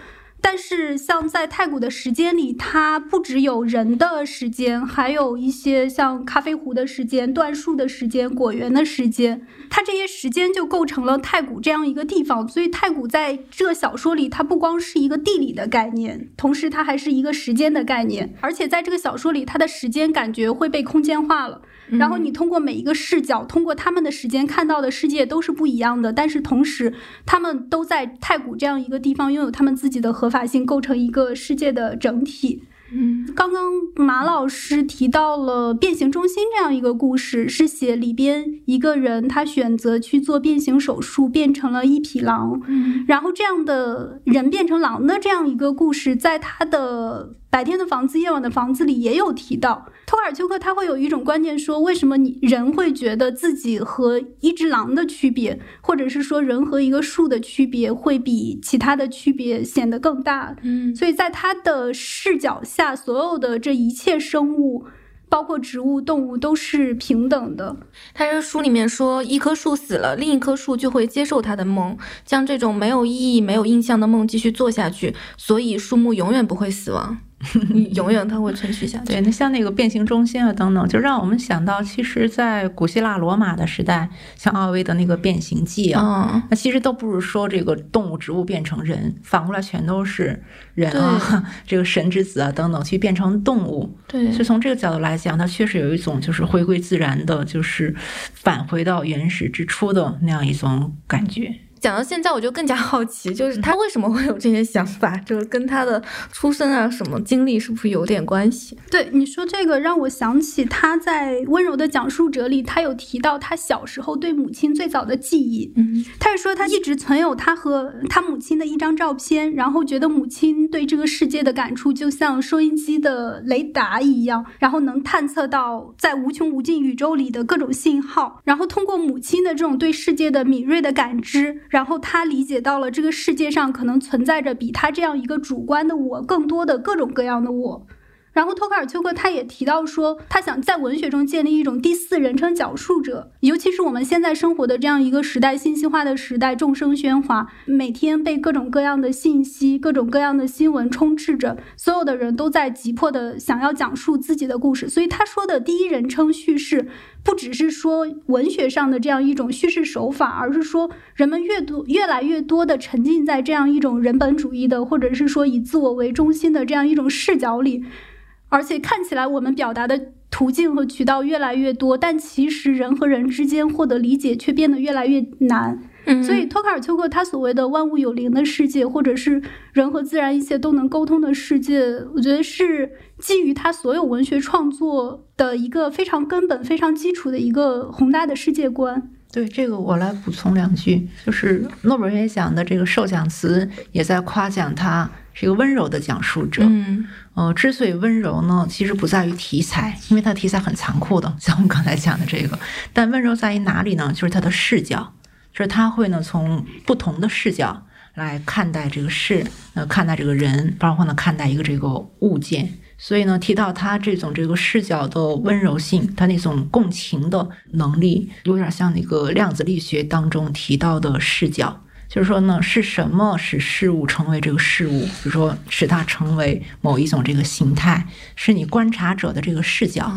但是，像在太古的时间里，它不只有人的时间，还有一些像咖啡壶的时间、椴树的时间、果园的时间。它这些时间就构成了太古这样一个地方。所以，太古在这小说里，它不光是一个地理的概念，同时它还是一个时间的概念。而且，在这个小说里，它的时间感觉会被空间化了。然后你通过每一个视角，通过他们的时间看到的世界都是不一样的，但是同时他们都在太古这样一个地方拥有他们自己的合法性，构成一个世界的整体。嗯，刚刚马老师提到了变形中心这样一个故事，是写里边一个人他选择去做变形手术，变成了一匹狼。嗯，然后这样的人变成狼的这样一个故事，在他的白天的房子、夜晚的房子里也有提到。托尔丘克他会有一种观念说，为什么你人会觉得自己和一只狼的区别，或者是说人和一个树的区别会比其他的区别显得更大？嗯，所以在他的视角下，所有的这一切生物。包括植物、动物都是平等的。他这书里面说，一棵树死了，另一棵树就会接受它的梦，将这种没有意义、没有印象的梦继续做下去，所以树木永远不会死亡。永远它会存续下去。对，那像那个变形中心啊等等，就让我们想到，其实，在古希腊罗马的时代，像奥威的那个变形记啊，那其实都不是说这个动物、植物变成人，反过来全都是人啊，[laughs] 这个神之子啊等等去变成动物。对，所以从这个角度来讲，它确实有一种就是回归自然的，就是返回到原始之初的那样一种感觉。讲到现在，我就更加好奇，就是他为什么会有这些想法，就是跟他的出生啊什么经历是不是有点关系？对你说这个，让我想起他在《温柔的讲述者》里，他有提到他小时候对母亲最早的记忆。嗯，他是说他一直存有他和他母亲的一张照片，然后觉得母亲对这个世界的感触就像收音机的雷达一样，然后能探测到在无穷无尽宇宙里的各种信号，然后通过母亲的这种对世界的敏锐的感知。然后他理解到了这个世界上可能存在着比他这样一个主观的我更多的各种各样的我。然后托卡尔丘克他也提到说，他想在文学中建立一种第四人称讲述者，尤其是我们现在生活的这样一个时代，信息化的时代，众生喧哗，每天被各种各样的信息、各种各样的新闻充斥着，所有的人都在急迫的想要讲述自己的故事。所以他说的第一人称叙事，不只是说文学上的这样一种叙事手法，而是说人们越多、越来越多的沉浸在这样一种人本主义的，或者是说以自我为中心的这样一种视角里。而且看起来我们表达的途径和渠道越来越多，但其实人和人之间获得理解却变得越来越难。所以托卡尔丘克他所谓的万物有灵的世界，或者是人和自然一切都能沟通的世界，我觉得是基于他所有文学创作的一个非常根本、非常基础的一个宏大的世界观。对这个，我来补充两句，就是诺贝尔奖的这个授奖词也在夸奖他是一个温柔的讲述者。嗯，呃，之所以温柔呢，其实不在于题材，因为它的题材很残酷的，像我们刚才讲的这个。但温柔在于哪里呢？就是他的视角，就是他会呢从不同的视角来看待这个事，呃，看待这个人，包括呢看待一个这个物件。所以呢，提到他这种这个视角的温柔性，他那种共情的能力，有点像那个量子力学当中提到的视角，就是说呢，是什么使事物成为这个事物？比如说，使它成为某一种这个形态，是你观察者的这个视角。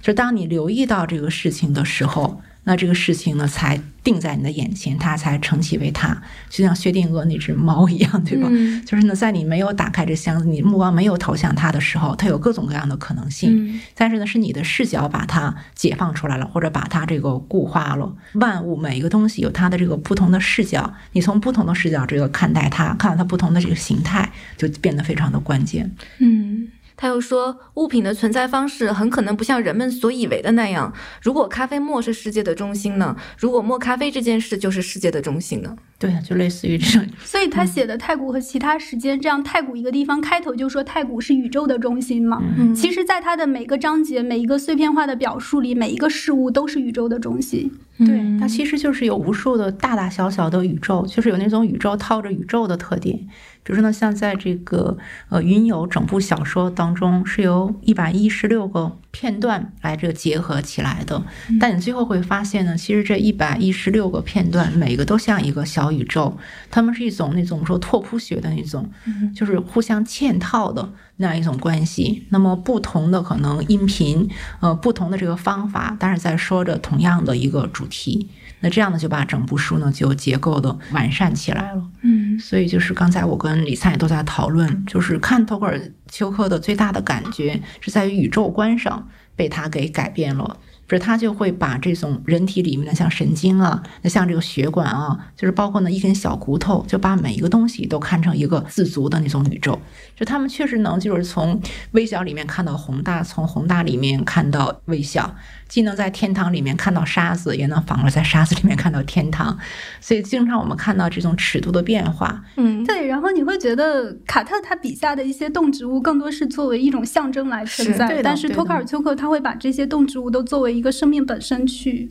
就当你留意到这个事情的时候。那这个事情呢，才定在你的眼前，它才成其为它，就像薛定谔那只猫一样，对吧？就是呢，在你没有打开这箱子，你目光没有投向它的时候，它有各种各样的可能性。但是呢，是你的视角把它解放出来了，或者把它这个固化了。万物每一个东西有它的这个不同的视角，你从不同的视角这个看待它，看到它不同的这个形态，就变得非常的关键。嗯。他又说，物品的存在方式很可能不像人们所以为的那样。如果咖啡沫是世界的中心呢？如果磨咖啡这件事就是世界的中心呢？对，就类似于这种。所以他写的太古和其他时间，这样太古一个地方开头就说太古是宇宙的中心嘛。嗯，其实，在他的每个章节、每一个碎片化的表述里，每一个事物都是宇宙的中心。对，它其实就是有无数的大大小小的宇宙，就是有那种宇宙套着宇宙的特点。比如说呢，像在这个呃《云游》整部小说当中，是由一百一十六个片段来这个结合起来的。但你最后会发现呢，其实这一百一十六个片段，每个都像一个小宇宙，它们是一种那种说拓扑学的那种，就是互相嵌套的那样一种关系。那么不同的可能音频，呃，不同的这个方法，但是在说着同样的一个主题。那这样呢，就把整部书呢就结构的完善起来了。嗯，所以就是刚才我跟李灿也都在讨论，就是看托克尔丘克的最大的感觉是在于宇宙观上被他给改变了。是他就会把这种人体里面的像神经啊，那像这个血管啊，就是包括呢一根小骨头，就把每一个东西都看成一个自足的那种宇宙。就他们确实能就是从微小里面看到宏大，从宏大里面看到微小。既能在天堂里面看到沙子，也能反而在沙子里面看到天堂，所以经常我们看到这种尺度的变化。嗯，对。然后你会觉得卡特他笔下的一些动植物更多是作为一种象征来存在，但是托卡尔丘克他会把这些动植物都作为一个生命本身去。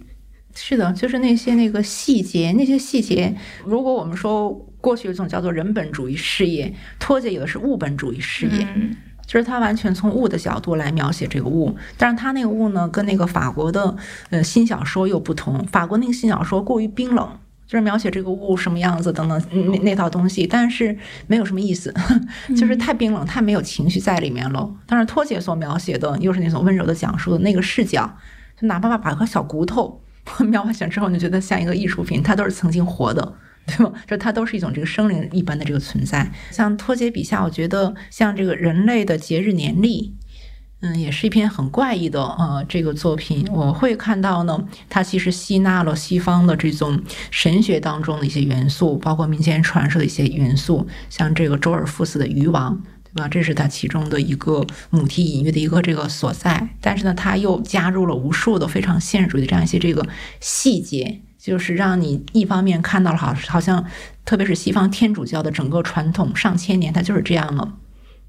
是的，就是那些那个细节，那些细节。如果我们说过去有一种叫做人本主义事业，托姐有的是物本主义事业。就是他完全从物的角度来描写这个物，但是他那个物呢，跟那个法国的呃新小说又不同。法国那个新小说过于冰冷，就是描写这个物什么样子等等那那套东西，但是没有什么意思，[laughs] 就是太冰冷，太没有情绪在里面了。但是托姐所描写的又是那种温柔的讲述的那个视角，就哪怕把把个小骨头 [laughs] 描完写之后，你觉得像一个艺术品，它都是曾经活的。对吧？[laughs] 就它都是一种这个生灵一般的这个存在。像托杰笔下，我觉得像这个人类的节日年历，嗯，也是一篇很怪异的呃这个作品。我会看到呢，它其实吸纳了西方的这种神学当中的一些元素，包括民间传说的一些元素，像这个周而复始的渔王，对吧？这是它其中的一个母题隐喻的一个这个所在。但是呢，它又加入了无数的非常现实主义的这样一些这个细节。就是让你一方面看到了好，好像特别是西方天主教的整个传统上千年，它就是这样了。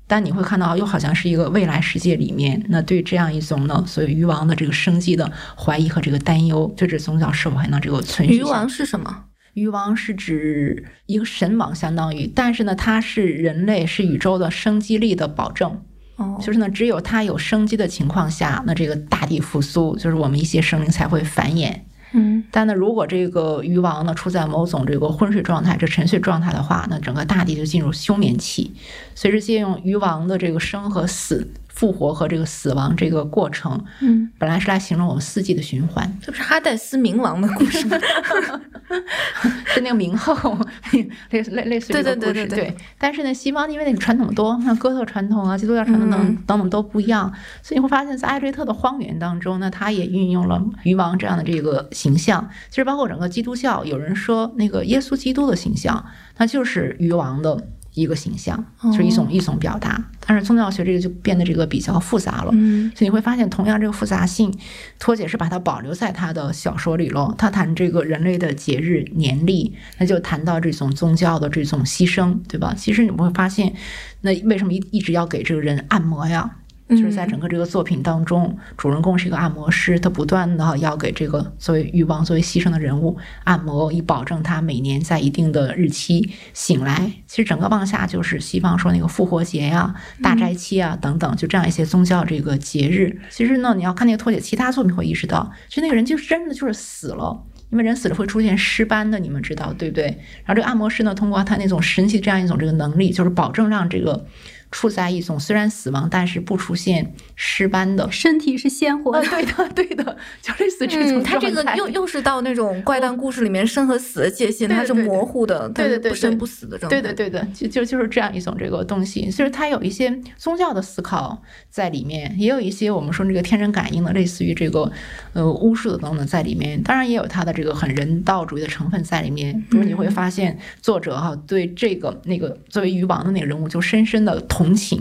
但你会看到，又好像是一个未来世界里面，那对这样一种呢，所以鱼王的这个生计的怀疑和这个担忧，就这宗教是否还能这个存续？渔王是什么？鱼王是指一个神王，相当于，但是呢，它是人类是宇宙的生机力的保证。哦，就是呢，只有它有生机的情况下，那这个大地复苏，就是我们一些生灵才会繁衍。嗯，但呢，如果这个鱼王呢处在某种这个昏睡状态、这沉睡状态的话，那整个大地就进入休眠期。随着借用鱼王的这个生和死。复活和这个死亡这个过程，嗯，本来是来形容我们四季的循环，这不是哈代斯冥王的故事吗？[laughs] 是那个冥后，类类类似于这个故事。对，但是呢，西方因为那个传统多，像哥特传统啊、基督教传统等等等都不一样，所以你会发现在艾略特的荒原当中，呢他也运用了渔王这样的这个形象。其实包括整个基督教，有人说那个耶稣基督的形象，那就是渔王的。一个形象，就是一种一种表达，但是宗教学这个就变得这个比较复杂了。嗯，所以你会发现，同样这个复杂性，托姐是把它保留在他的小说里了。他谈这个人类的节日年历，那就谈到这种宗教的这种牺牲，对吧？其实你会发现，那为什么一一直要给这个人按摩呀？就是在整个这个作品当中，主人公是一个按摩师，他不断的要给这个作为欲望、作为牺牲的人物按摩，以保证他每年在一定的日期醒来。其实整个往下就是西方说那个复活节呀、大斋期啊等等，就这样一些宗教这个节日。其实呢，你要看那个托姐其他作品，会意识到，其实那个人就真的就是死了，因为人死了会出现尸斑的，你们知道对不对？然后这个按摩师呢，通过他那种神奇这样一种这个能力，就是保证让这个。处在一种虽然死亡，但是不出现尸斑的身体是鲜活的，对的，[laughs] 对的，就类似这种。他这个又又是到那种怪诞故事里面生和死的界限，它是模糊的，对对对，不生不死的状态。对的对的，就就就是这样一种这个东西，就是它有一些宗教的思考在里面，也有一些我们说这个天人感应的，类似于这个呃巫术的等等在里面。当然也有它的这个很人道主义的成分在里面。比如你会发现作者哈对这个那个作为渔王的那个人物就深深的同。同情，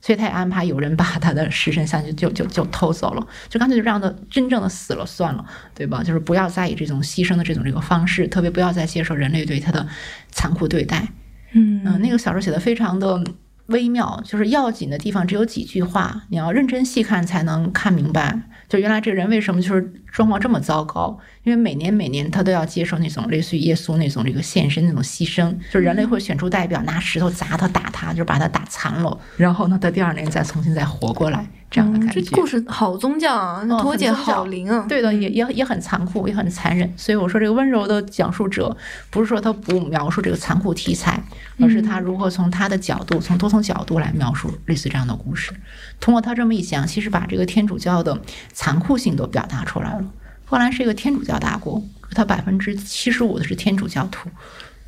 所以他也安排有人把他的尸身像就就就就偷走了，就干脆就让他真正的死了算了，对吧？就是不要再以这种牺牲的这种这个方式，特别不要再接受人类对他的残酷对待。嗯嗯，那个小说写的非常的微妙，就是要紧的地方只有几句话，你要认真细看才能看明白。就原来这个人为什么就是状况这么糟糕？因为每年每年他都要接受那种类似于耶稣那种这个献身那种牺牲，就是人类会选出代表拿石头砸他打他，就把他打残了，然后呢，他第二年再重新再活过来。这样的感觉，这故事好宗教啊，托姐好灵啊，对的，也也也很残酷，也很残忍。所以我说，这个温柔的讲述者，不是说他不描述这个残酷题材，而是他如何从他的角度，从多重角度来描述类似这样的故事。通过他这么一讲，其实把这个天主教的残酷性都表达出来了。波兰是一个天主教大国，它百分之七十五的是天主教徒。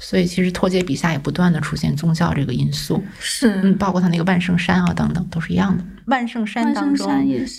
所以其实托杰笔下也不断的出现宗教这个因素，是，嗯，包括他那个万圣山啊等等都是一样的。万圣山当中，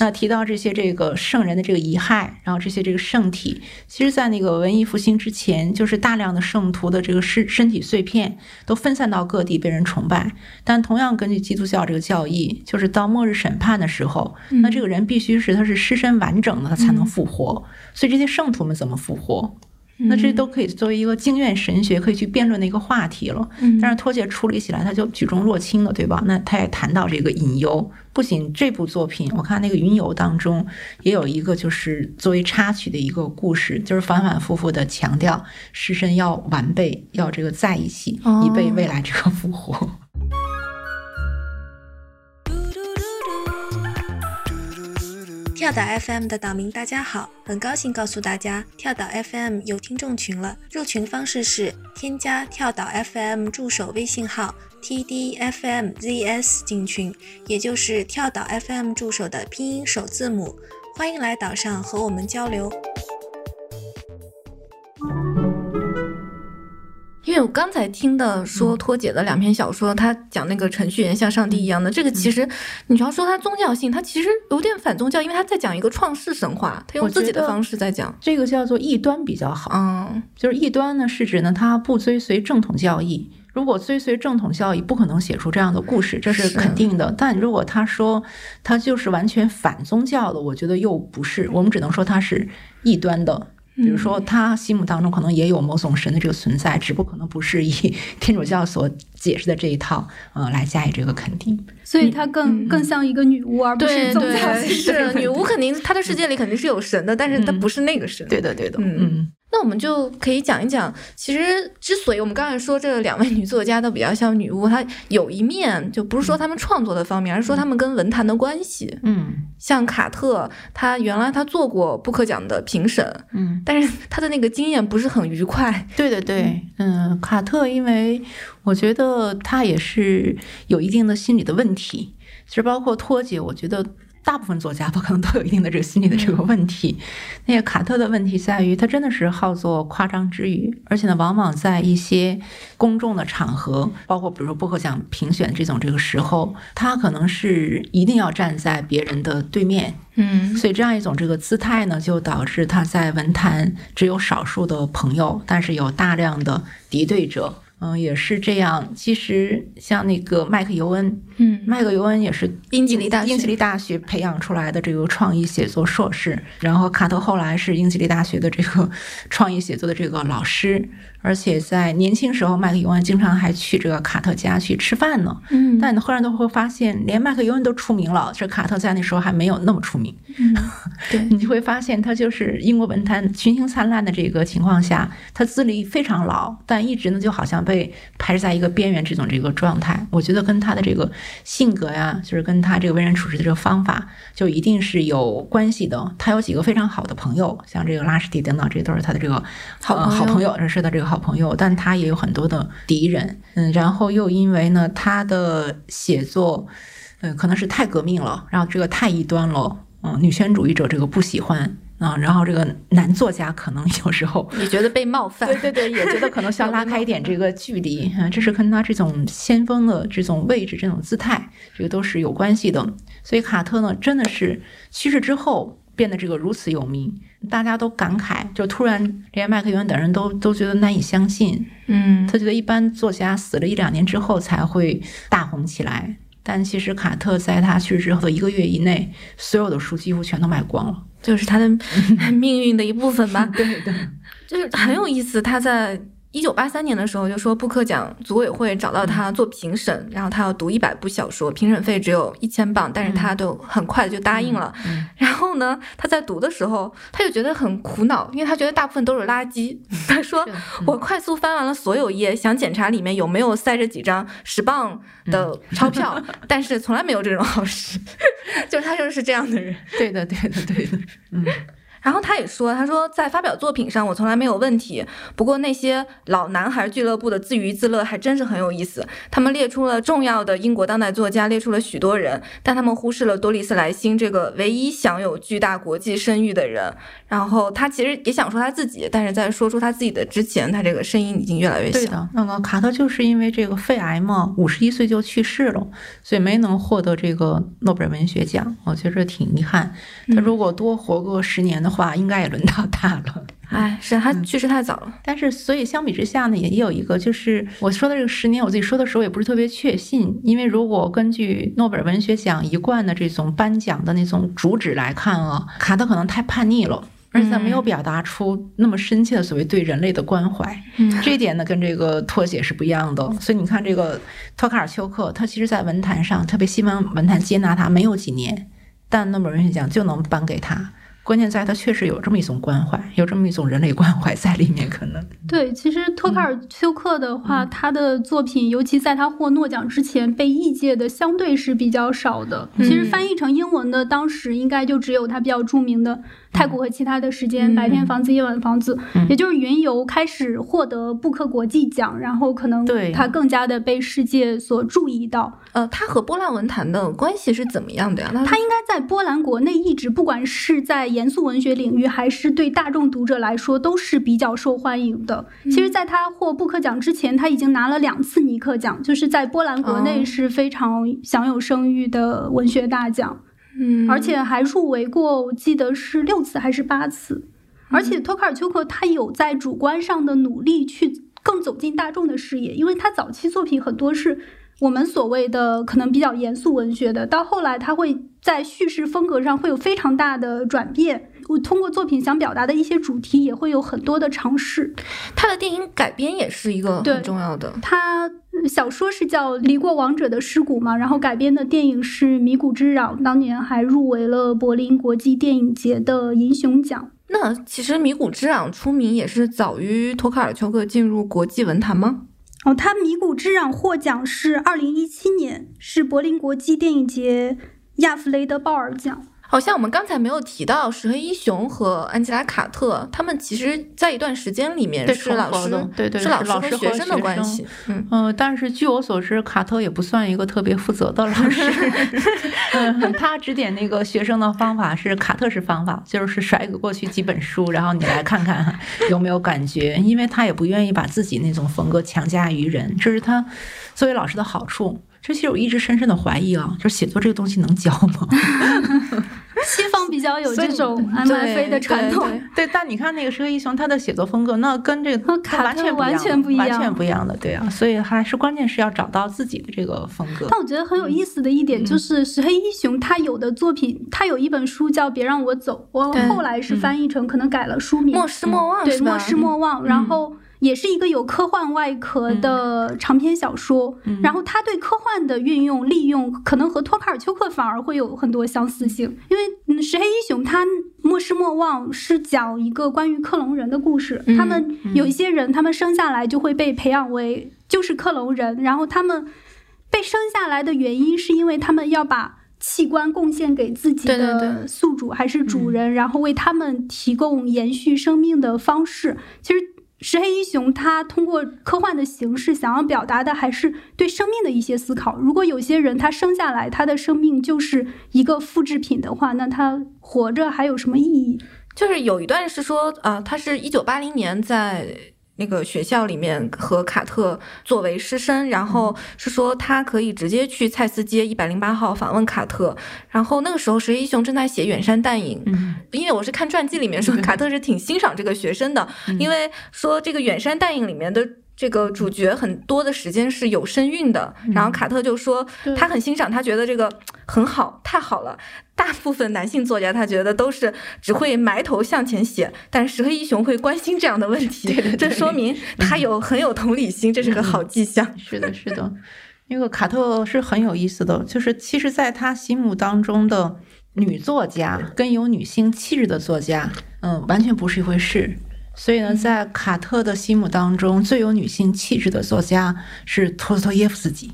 那提到这些这个圣人的这个遗骸，然后这些这个圣体，其实在那个文艺复兴之前，就是大量的圣徒的这个身身体碎片都分散到各地被人崇拜。但同样根据基督教这个教义，就是到末日审判的时候，那这个人必须是他是尸身完整的，他才能复活。所以这些圣徒们怎么复活？那这都可以作为一个经验神学可以去辩论的一个话题了。但是托姐处理起来他就举重若轻了，对吧？那他也谈到这个隐忧，不仅这部作品，我看那个云游当中也有一个就是作为插曲的一个故事，就是反反复复的强调师生要完备，要这个在一起，以备未来这个复活。跳岛 FM 的岛民大家好，很高兴告诉大家，跳岛 FM 有听众群了。入群方式是添加跳岛 FM 助手微信号 tdfmzs 进群，也就是跳岛 FM 助手的拼音首字母。欢迎来岛上和我们交流。因为我刚才听的说托姐的两篇小说，他讲那个程序员像上帝一样的，这个其实你要说它宗教性，它其实有点反宗教，因为他在讲一个创世神话，他用自己的方式在讲。这个叫做异端比较好，嗯，就是异端呢是指呢他不追随正统教义。如果追随正统教义，不可能写出这样的故事，这是肯定的。但如果他说他就是完全反宗教的，我觉得又不是。我们只能说他是异端的。比如说，他心目当中可能也有某种神的这个存在，只不过可能不是以 [laughs] 天主教所解释的这一套，呃，来加以这个肯定。所以，他更更像一个女巫，而不是宗教。是女巫，肯定她的世界里肯定是有神的，但是她不是那个神。对的，对的，嗯。那我们就可以讲一讲，其实之所以我们刚才说这两位女作家都比较像女巫，她有一面就不是说她们创作的方面，而是说她们跟文坛的关系。嗯，像卡特，她原来她做过布克奖的评审，嗯，但是她的那个经验不是很愉快。对对对，嗯，卡特，因为我觉得她也是有一定的心理的问题，其实包括托姐，我觉得。大部分作家 [laughs] 吧，可能都有一定的这个心理的这个问题。那个卡特的问题在于，他真的是好做夸张之语，而且呢，往往在一些公众的场合，包括比如说播客奖评选这种这个时候，他可能是一定要站在别人的对面。嗯，所以这样一种这个姿态呢，就导致他在文坛只有少数的朋友，但是有大量的敌对者。嗯，也是这样。其实像那个麦克尤恩，嗯，麦克尤恩也是英吉利大英吉利大学培养出来的这个创意写作硕士。然后卡特后来是英吉利大学的这个创意写作的这个老师，而且在年轻时候，麦克尤恩经常还去这个卡特家去吃饭呢。嗯，但你忽然都会发现，连麦克尤恩都出名了，这卡特在那时候还没有那么出名。嗯，[laughs] 对你就会发现，他就是英国文坛群星灿烂的这个情况下，他资历非常老，但一直呢就好像被。被排在一个边缘这种这个状态，我觉得跟他的这个性格呀，就是跟他这个为人处事的这个方法，就一定是有关系的。他有几个非常好的朋友，像这个拉什蒂等等，这都是他的这个好好朋友，认识的这个好朋友。但他也有很多的敌人，嗯，然后又因为呢，他的写作，嗯，可能是太革命了，然后这个太异端了，嗯，女权主义者这个不喜欢。啊，然后这个男作家可能有时候 [laughs] 也觉得被冒犯，对对对，也觉得可能需要拉开一点这个距离，[laughs] 嗯，这是跟他这种先锋的这种位置、这种姿态，这个都是有关系的。所以卡特呢，真的是去世之后变得这个如此有名，大家都感慨，就突然连麦克尤恩等人都都觉得难以相信，嗯，他觉得一般作家死了一两年之后才会大红起来，但其实卡特在他去世之后的一个月以内，所有的书几乎全都卖光了。就是他的 [laughs] 命运的一部分吧。[laughs] 对对，就是很有意思。他在。一九八三年的时候，就说布克奖组委会找到他做评审，然后他要读一百部小说，评审费只有一千镑，但是他都很快就答应了。然后呢，他在读的时候，他就觉得很苦恼，因为他觉得大部分都是垃圾。他说：“我快速翻完了所有页，想检查里面有没有塞着几张十磅的钞票，[laughs] [laughs] 但是从来没有这种好事。[laughs] ”就是他就是这样的人。对的，对的，对的，嗯。然后他也说，他说在发表作品上我从来没有问题，不过那些老男孩俱乐部的自娱自乐还真是很有意思。他们列出了重要的英国当代作家，列出了许多人，但他们忽视了多丽斯莱辛这个唯一享有巨大国际声誉的人。然后他其实也想说他自己，但是在说出他自己的之前，他这个声音已经越来越小。对的，那个卡特就是因为这个肺癌嘛，五十一岁就去世了，所以没能获得这个诺贝尔文学奖，我觉得挺遗憾。他如果多活个十年的。话应该也轮到他了，哎，是他去世太早了。但是，所以相比之下呢，也有一个，就是我说的这个十年，我自己说的时候也不是特别确信，因为如果根据诺贝尔文学奖一贯的这种颁奖的那种主旨来看啊，卡特可能太叛逆了，而且没有表达出那么深切的所谓对人类的关怀。嗯，这一点呢，跟这个脱写是不一样的。所以你看，这个托卡尔丘克，他其实在文坛上特别西方文坛接纳他，没有几年，但诺贝尔文学奖就能颁给他。关键在他确实有这么一种关怀，有这么一种人类关怀在里面，可能。对，其实托卡尔丘克的话，他的作品，尤其在他获诺奖之前，被译介的相对是比较少的。其实翻译成英文的，当时应该就只有他比较著名的《太古和其他的时间》《白天房子夜晚房子》，也就是云游开始获得布克国际奖，然后可能他更加的被世界所注意到。呃，他和波兰文坛的关系是怎么样的呀？他应该在波兰国内一直，不管是在严肃文学领域，还是对大众读者来说，都是比较受欢迎的。其实，在他获布克奖之前，他已经拿了两次尼克奖，就是在波兰国内是非常享有声誉的文学大奖。嗯，而且还入围过，我记得是六次还是八次。而且托卡尔丘克他有在主观上的努力去更走进大众的视野，因为他早期作品很多是。我们所谓的可能比较严肃文学的，到后来他会在叙事风格上会有非常大的转变。我通过作品想表达的一些主题也会有很多的尝试。他的电影改编也是一个很重要的。他小说是叫《离过王者的尸骨》嘛，然后改编的电影是《迷谷之壤》，当年还入围了柏林国际电影节的银熊奖。那其实《迷谷之壤》出名也是早于托卡尔丘克进入国际文坛吗？哦，他《迷谷之壤》获奖是二零一七年，是柏林国际电影节亚弗雷德鲍尔奖。好像我们刚才没有提到石黑一雄和安吉拉卡特，他们其实在一段时间里面是老师，对对，是老师和学生的关系。嗯嗯，但是据我所知，卡特也不算一个特别负责的老师。[laughs] 嗯，他指点那个学生的方法是卡特式方法，就是甩给过去几本书，然后你来看看有没有感觉，因为他也不愿意把自己那种风格强加于人，这是他作为老师的好处。这其实我一直深深的怀疑啊，就是写作这个东西能教吗？[laughs] 西方比较有这种 MFA 的传统，[laughs] 对。但你看那个石黑一雄，他的写作风格，那跟这个完全完全不一样，完全不一样的，对啊。所以还是关键是要找到自己的这个风格。但我觉得很有意思的一点就是，石黑一雄他有的作品，他有一本书叫《别让我走》，我后来是翻译成可能改了书名，莫失莫忘，对，莫失莫忘。然后。也是一个有科幻外壳的长篇小说，然后他对科幻的运用利用，可能和托卡尔丘克反而会有很多相似性。因为石黑英雄他莫失莫忘是讲一个关于克隆人的故事，他们有一些人，他们生下来就会被培养为就是克隆人，然后他们被生下来的原因是因为他们要把器官贡献给自己的宿主还是主人，然后为他们提供延续生命的方式。其实。石黑一雄他通过科幻的形式想要表达的还是对生命的一些思考。如果有些人他生下来他的生命就是一个复制品的话，那他活着还有什么意义？就是有一段是说，啊，他是一九八零年在。那个学校里面和卡特作为师生，然后是说他可以直接去蔡司街一百零八号访问卡特，然后那个时候石一雄正在写《远山淡影》，因为我是看传记里面说卡特是挺欣赏这个学生的，因为说这个《远山淡影》里面的。这个主角很多的时间是有身孕的，然后卡特就说他很欣赏，他觉得这个很好，太好了。大部分男性作家他觉得都是只会埋头向前写，但石黑一雄会关心这样的问题，[laughs] 这说明他有很有同理心，这是个好迹象。是的，是的，那个卡特是很有意思的，就是其实在他心目当中的女作家跟有女性气质的作家，嗯，完全不是一回事。所以呢，在卡特的心目当中，最有女性气质的作家是托斯托耶夫斯基。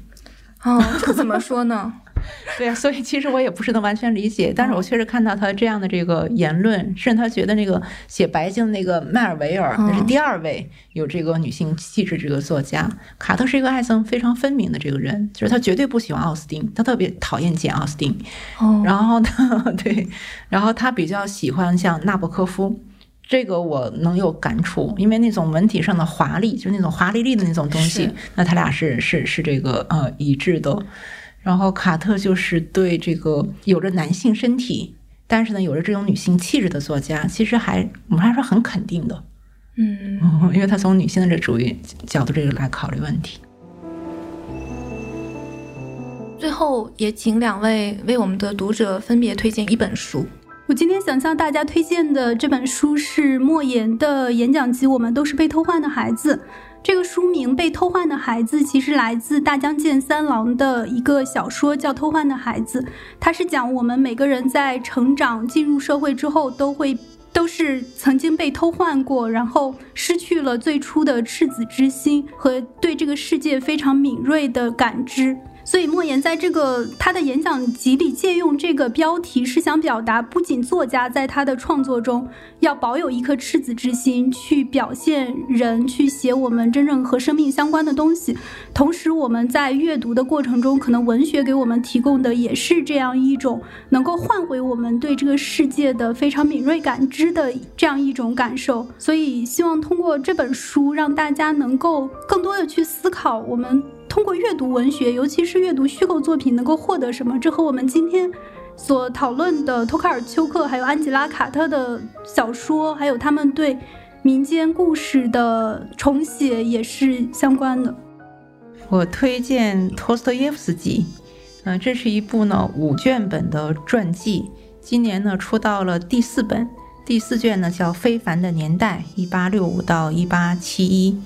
哦，这怎么说呢？[laughs] 对呀，所以其实我也不是能完全理解，但是我确实看到他这样的这个言论，甚至他觉得那个写白净那个迈尔维尔那是第二位有这个女性气质这个作家。卡特是一个爱憎非常分明的这个人，就是他绝对不喜欢奥斯汀，他特别讨厌简奥斯汀。哦，然后他 [laughs] 对，然后他比较喜欢像纳博科夫。这个我能有感触，因为那种文体上的华丽，就是那种华丽丽的那种东西，那他俩是是是这个呃一致的。然后卡特就是对这个有着男性身体，但是呢有着这种女性气质的作家，其实还我们还是很肯定的，嗯，因为他从女性的这主义角度这个来考虑问题。最后也请两位为我们的读者分别推荐一本书。我今天想向大家推荐的这本书是莫言的演讲集《我们都是被偷换的孩子》。这个书名《被偷换的孩子》其实来自大江健三郎的一个小说，叫《偷换的孩子》。它是讲我们每个人在成长、进入社会之后，都会都是曾经被偷换过，然后失去了最初的赤子之心和对这个世界非常敏锐的感知。所以莫言在这个他的演讲集里借用这个标题，是想表达，不仅作家在他的创作中要保有一颗赤子之心，去表现人，去写我们真正和生命相关的东西，同时我们在阅读的过程中，可能文学给我们提供的也是这样一种能够唤回我们对这个世界的非常敏锐感知的这样一种感受。所以希望通过这本书，让大家能够更多的去思考我们。通过阅读文学，尤其是阅读虚构作品，能够获得什么？这和我们今天所讨论的托卡尔丘克还有安吉拉·卡特的小说，还有他们对民间故事的重写也是相关的。我推荐托斯托耶夫斯基，嗯，这是一部呢五卷本的传记，今年呢出到了第四本，第四卷呢叫《非凡的年代》，一八六五到一八七一。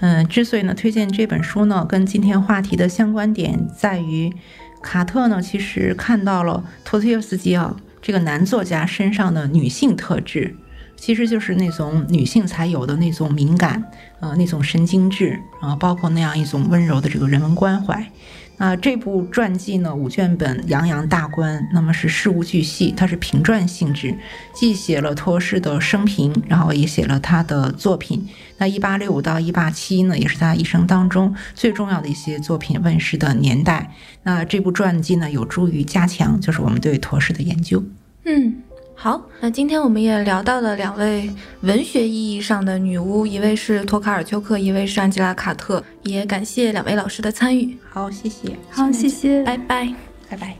嗯，之所以呢推荐这本书呢，跟今天话题的相关点在于，卡特呢其实看到了托斯耶夫斯基啊这个男作家身上的女性特质，其实就是那种女性才有的那种敏感，呃，那种神经质啊，包括那样一种温柔的这个人文关怀。那这部传记呢，五卷本，洋洋大观，那么是事无巨细，它是评传性质，既写了托氏的生平，然后也写了他的作品。那一八六五到一八七呢，也是他一生当中最重要的一些作品问世的年代。那这部传记呢，有助于加强就是我们对托氏的研究。嗯。好那今天我们也聊到了两位文学意义上的女巫一位是托卡尔丘克一位是安吉拉卡特也感谢两位老师的参与。好谢谢。好谢谢。拜拜。拜拜。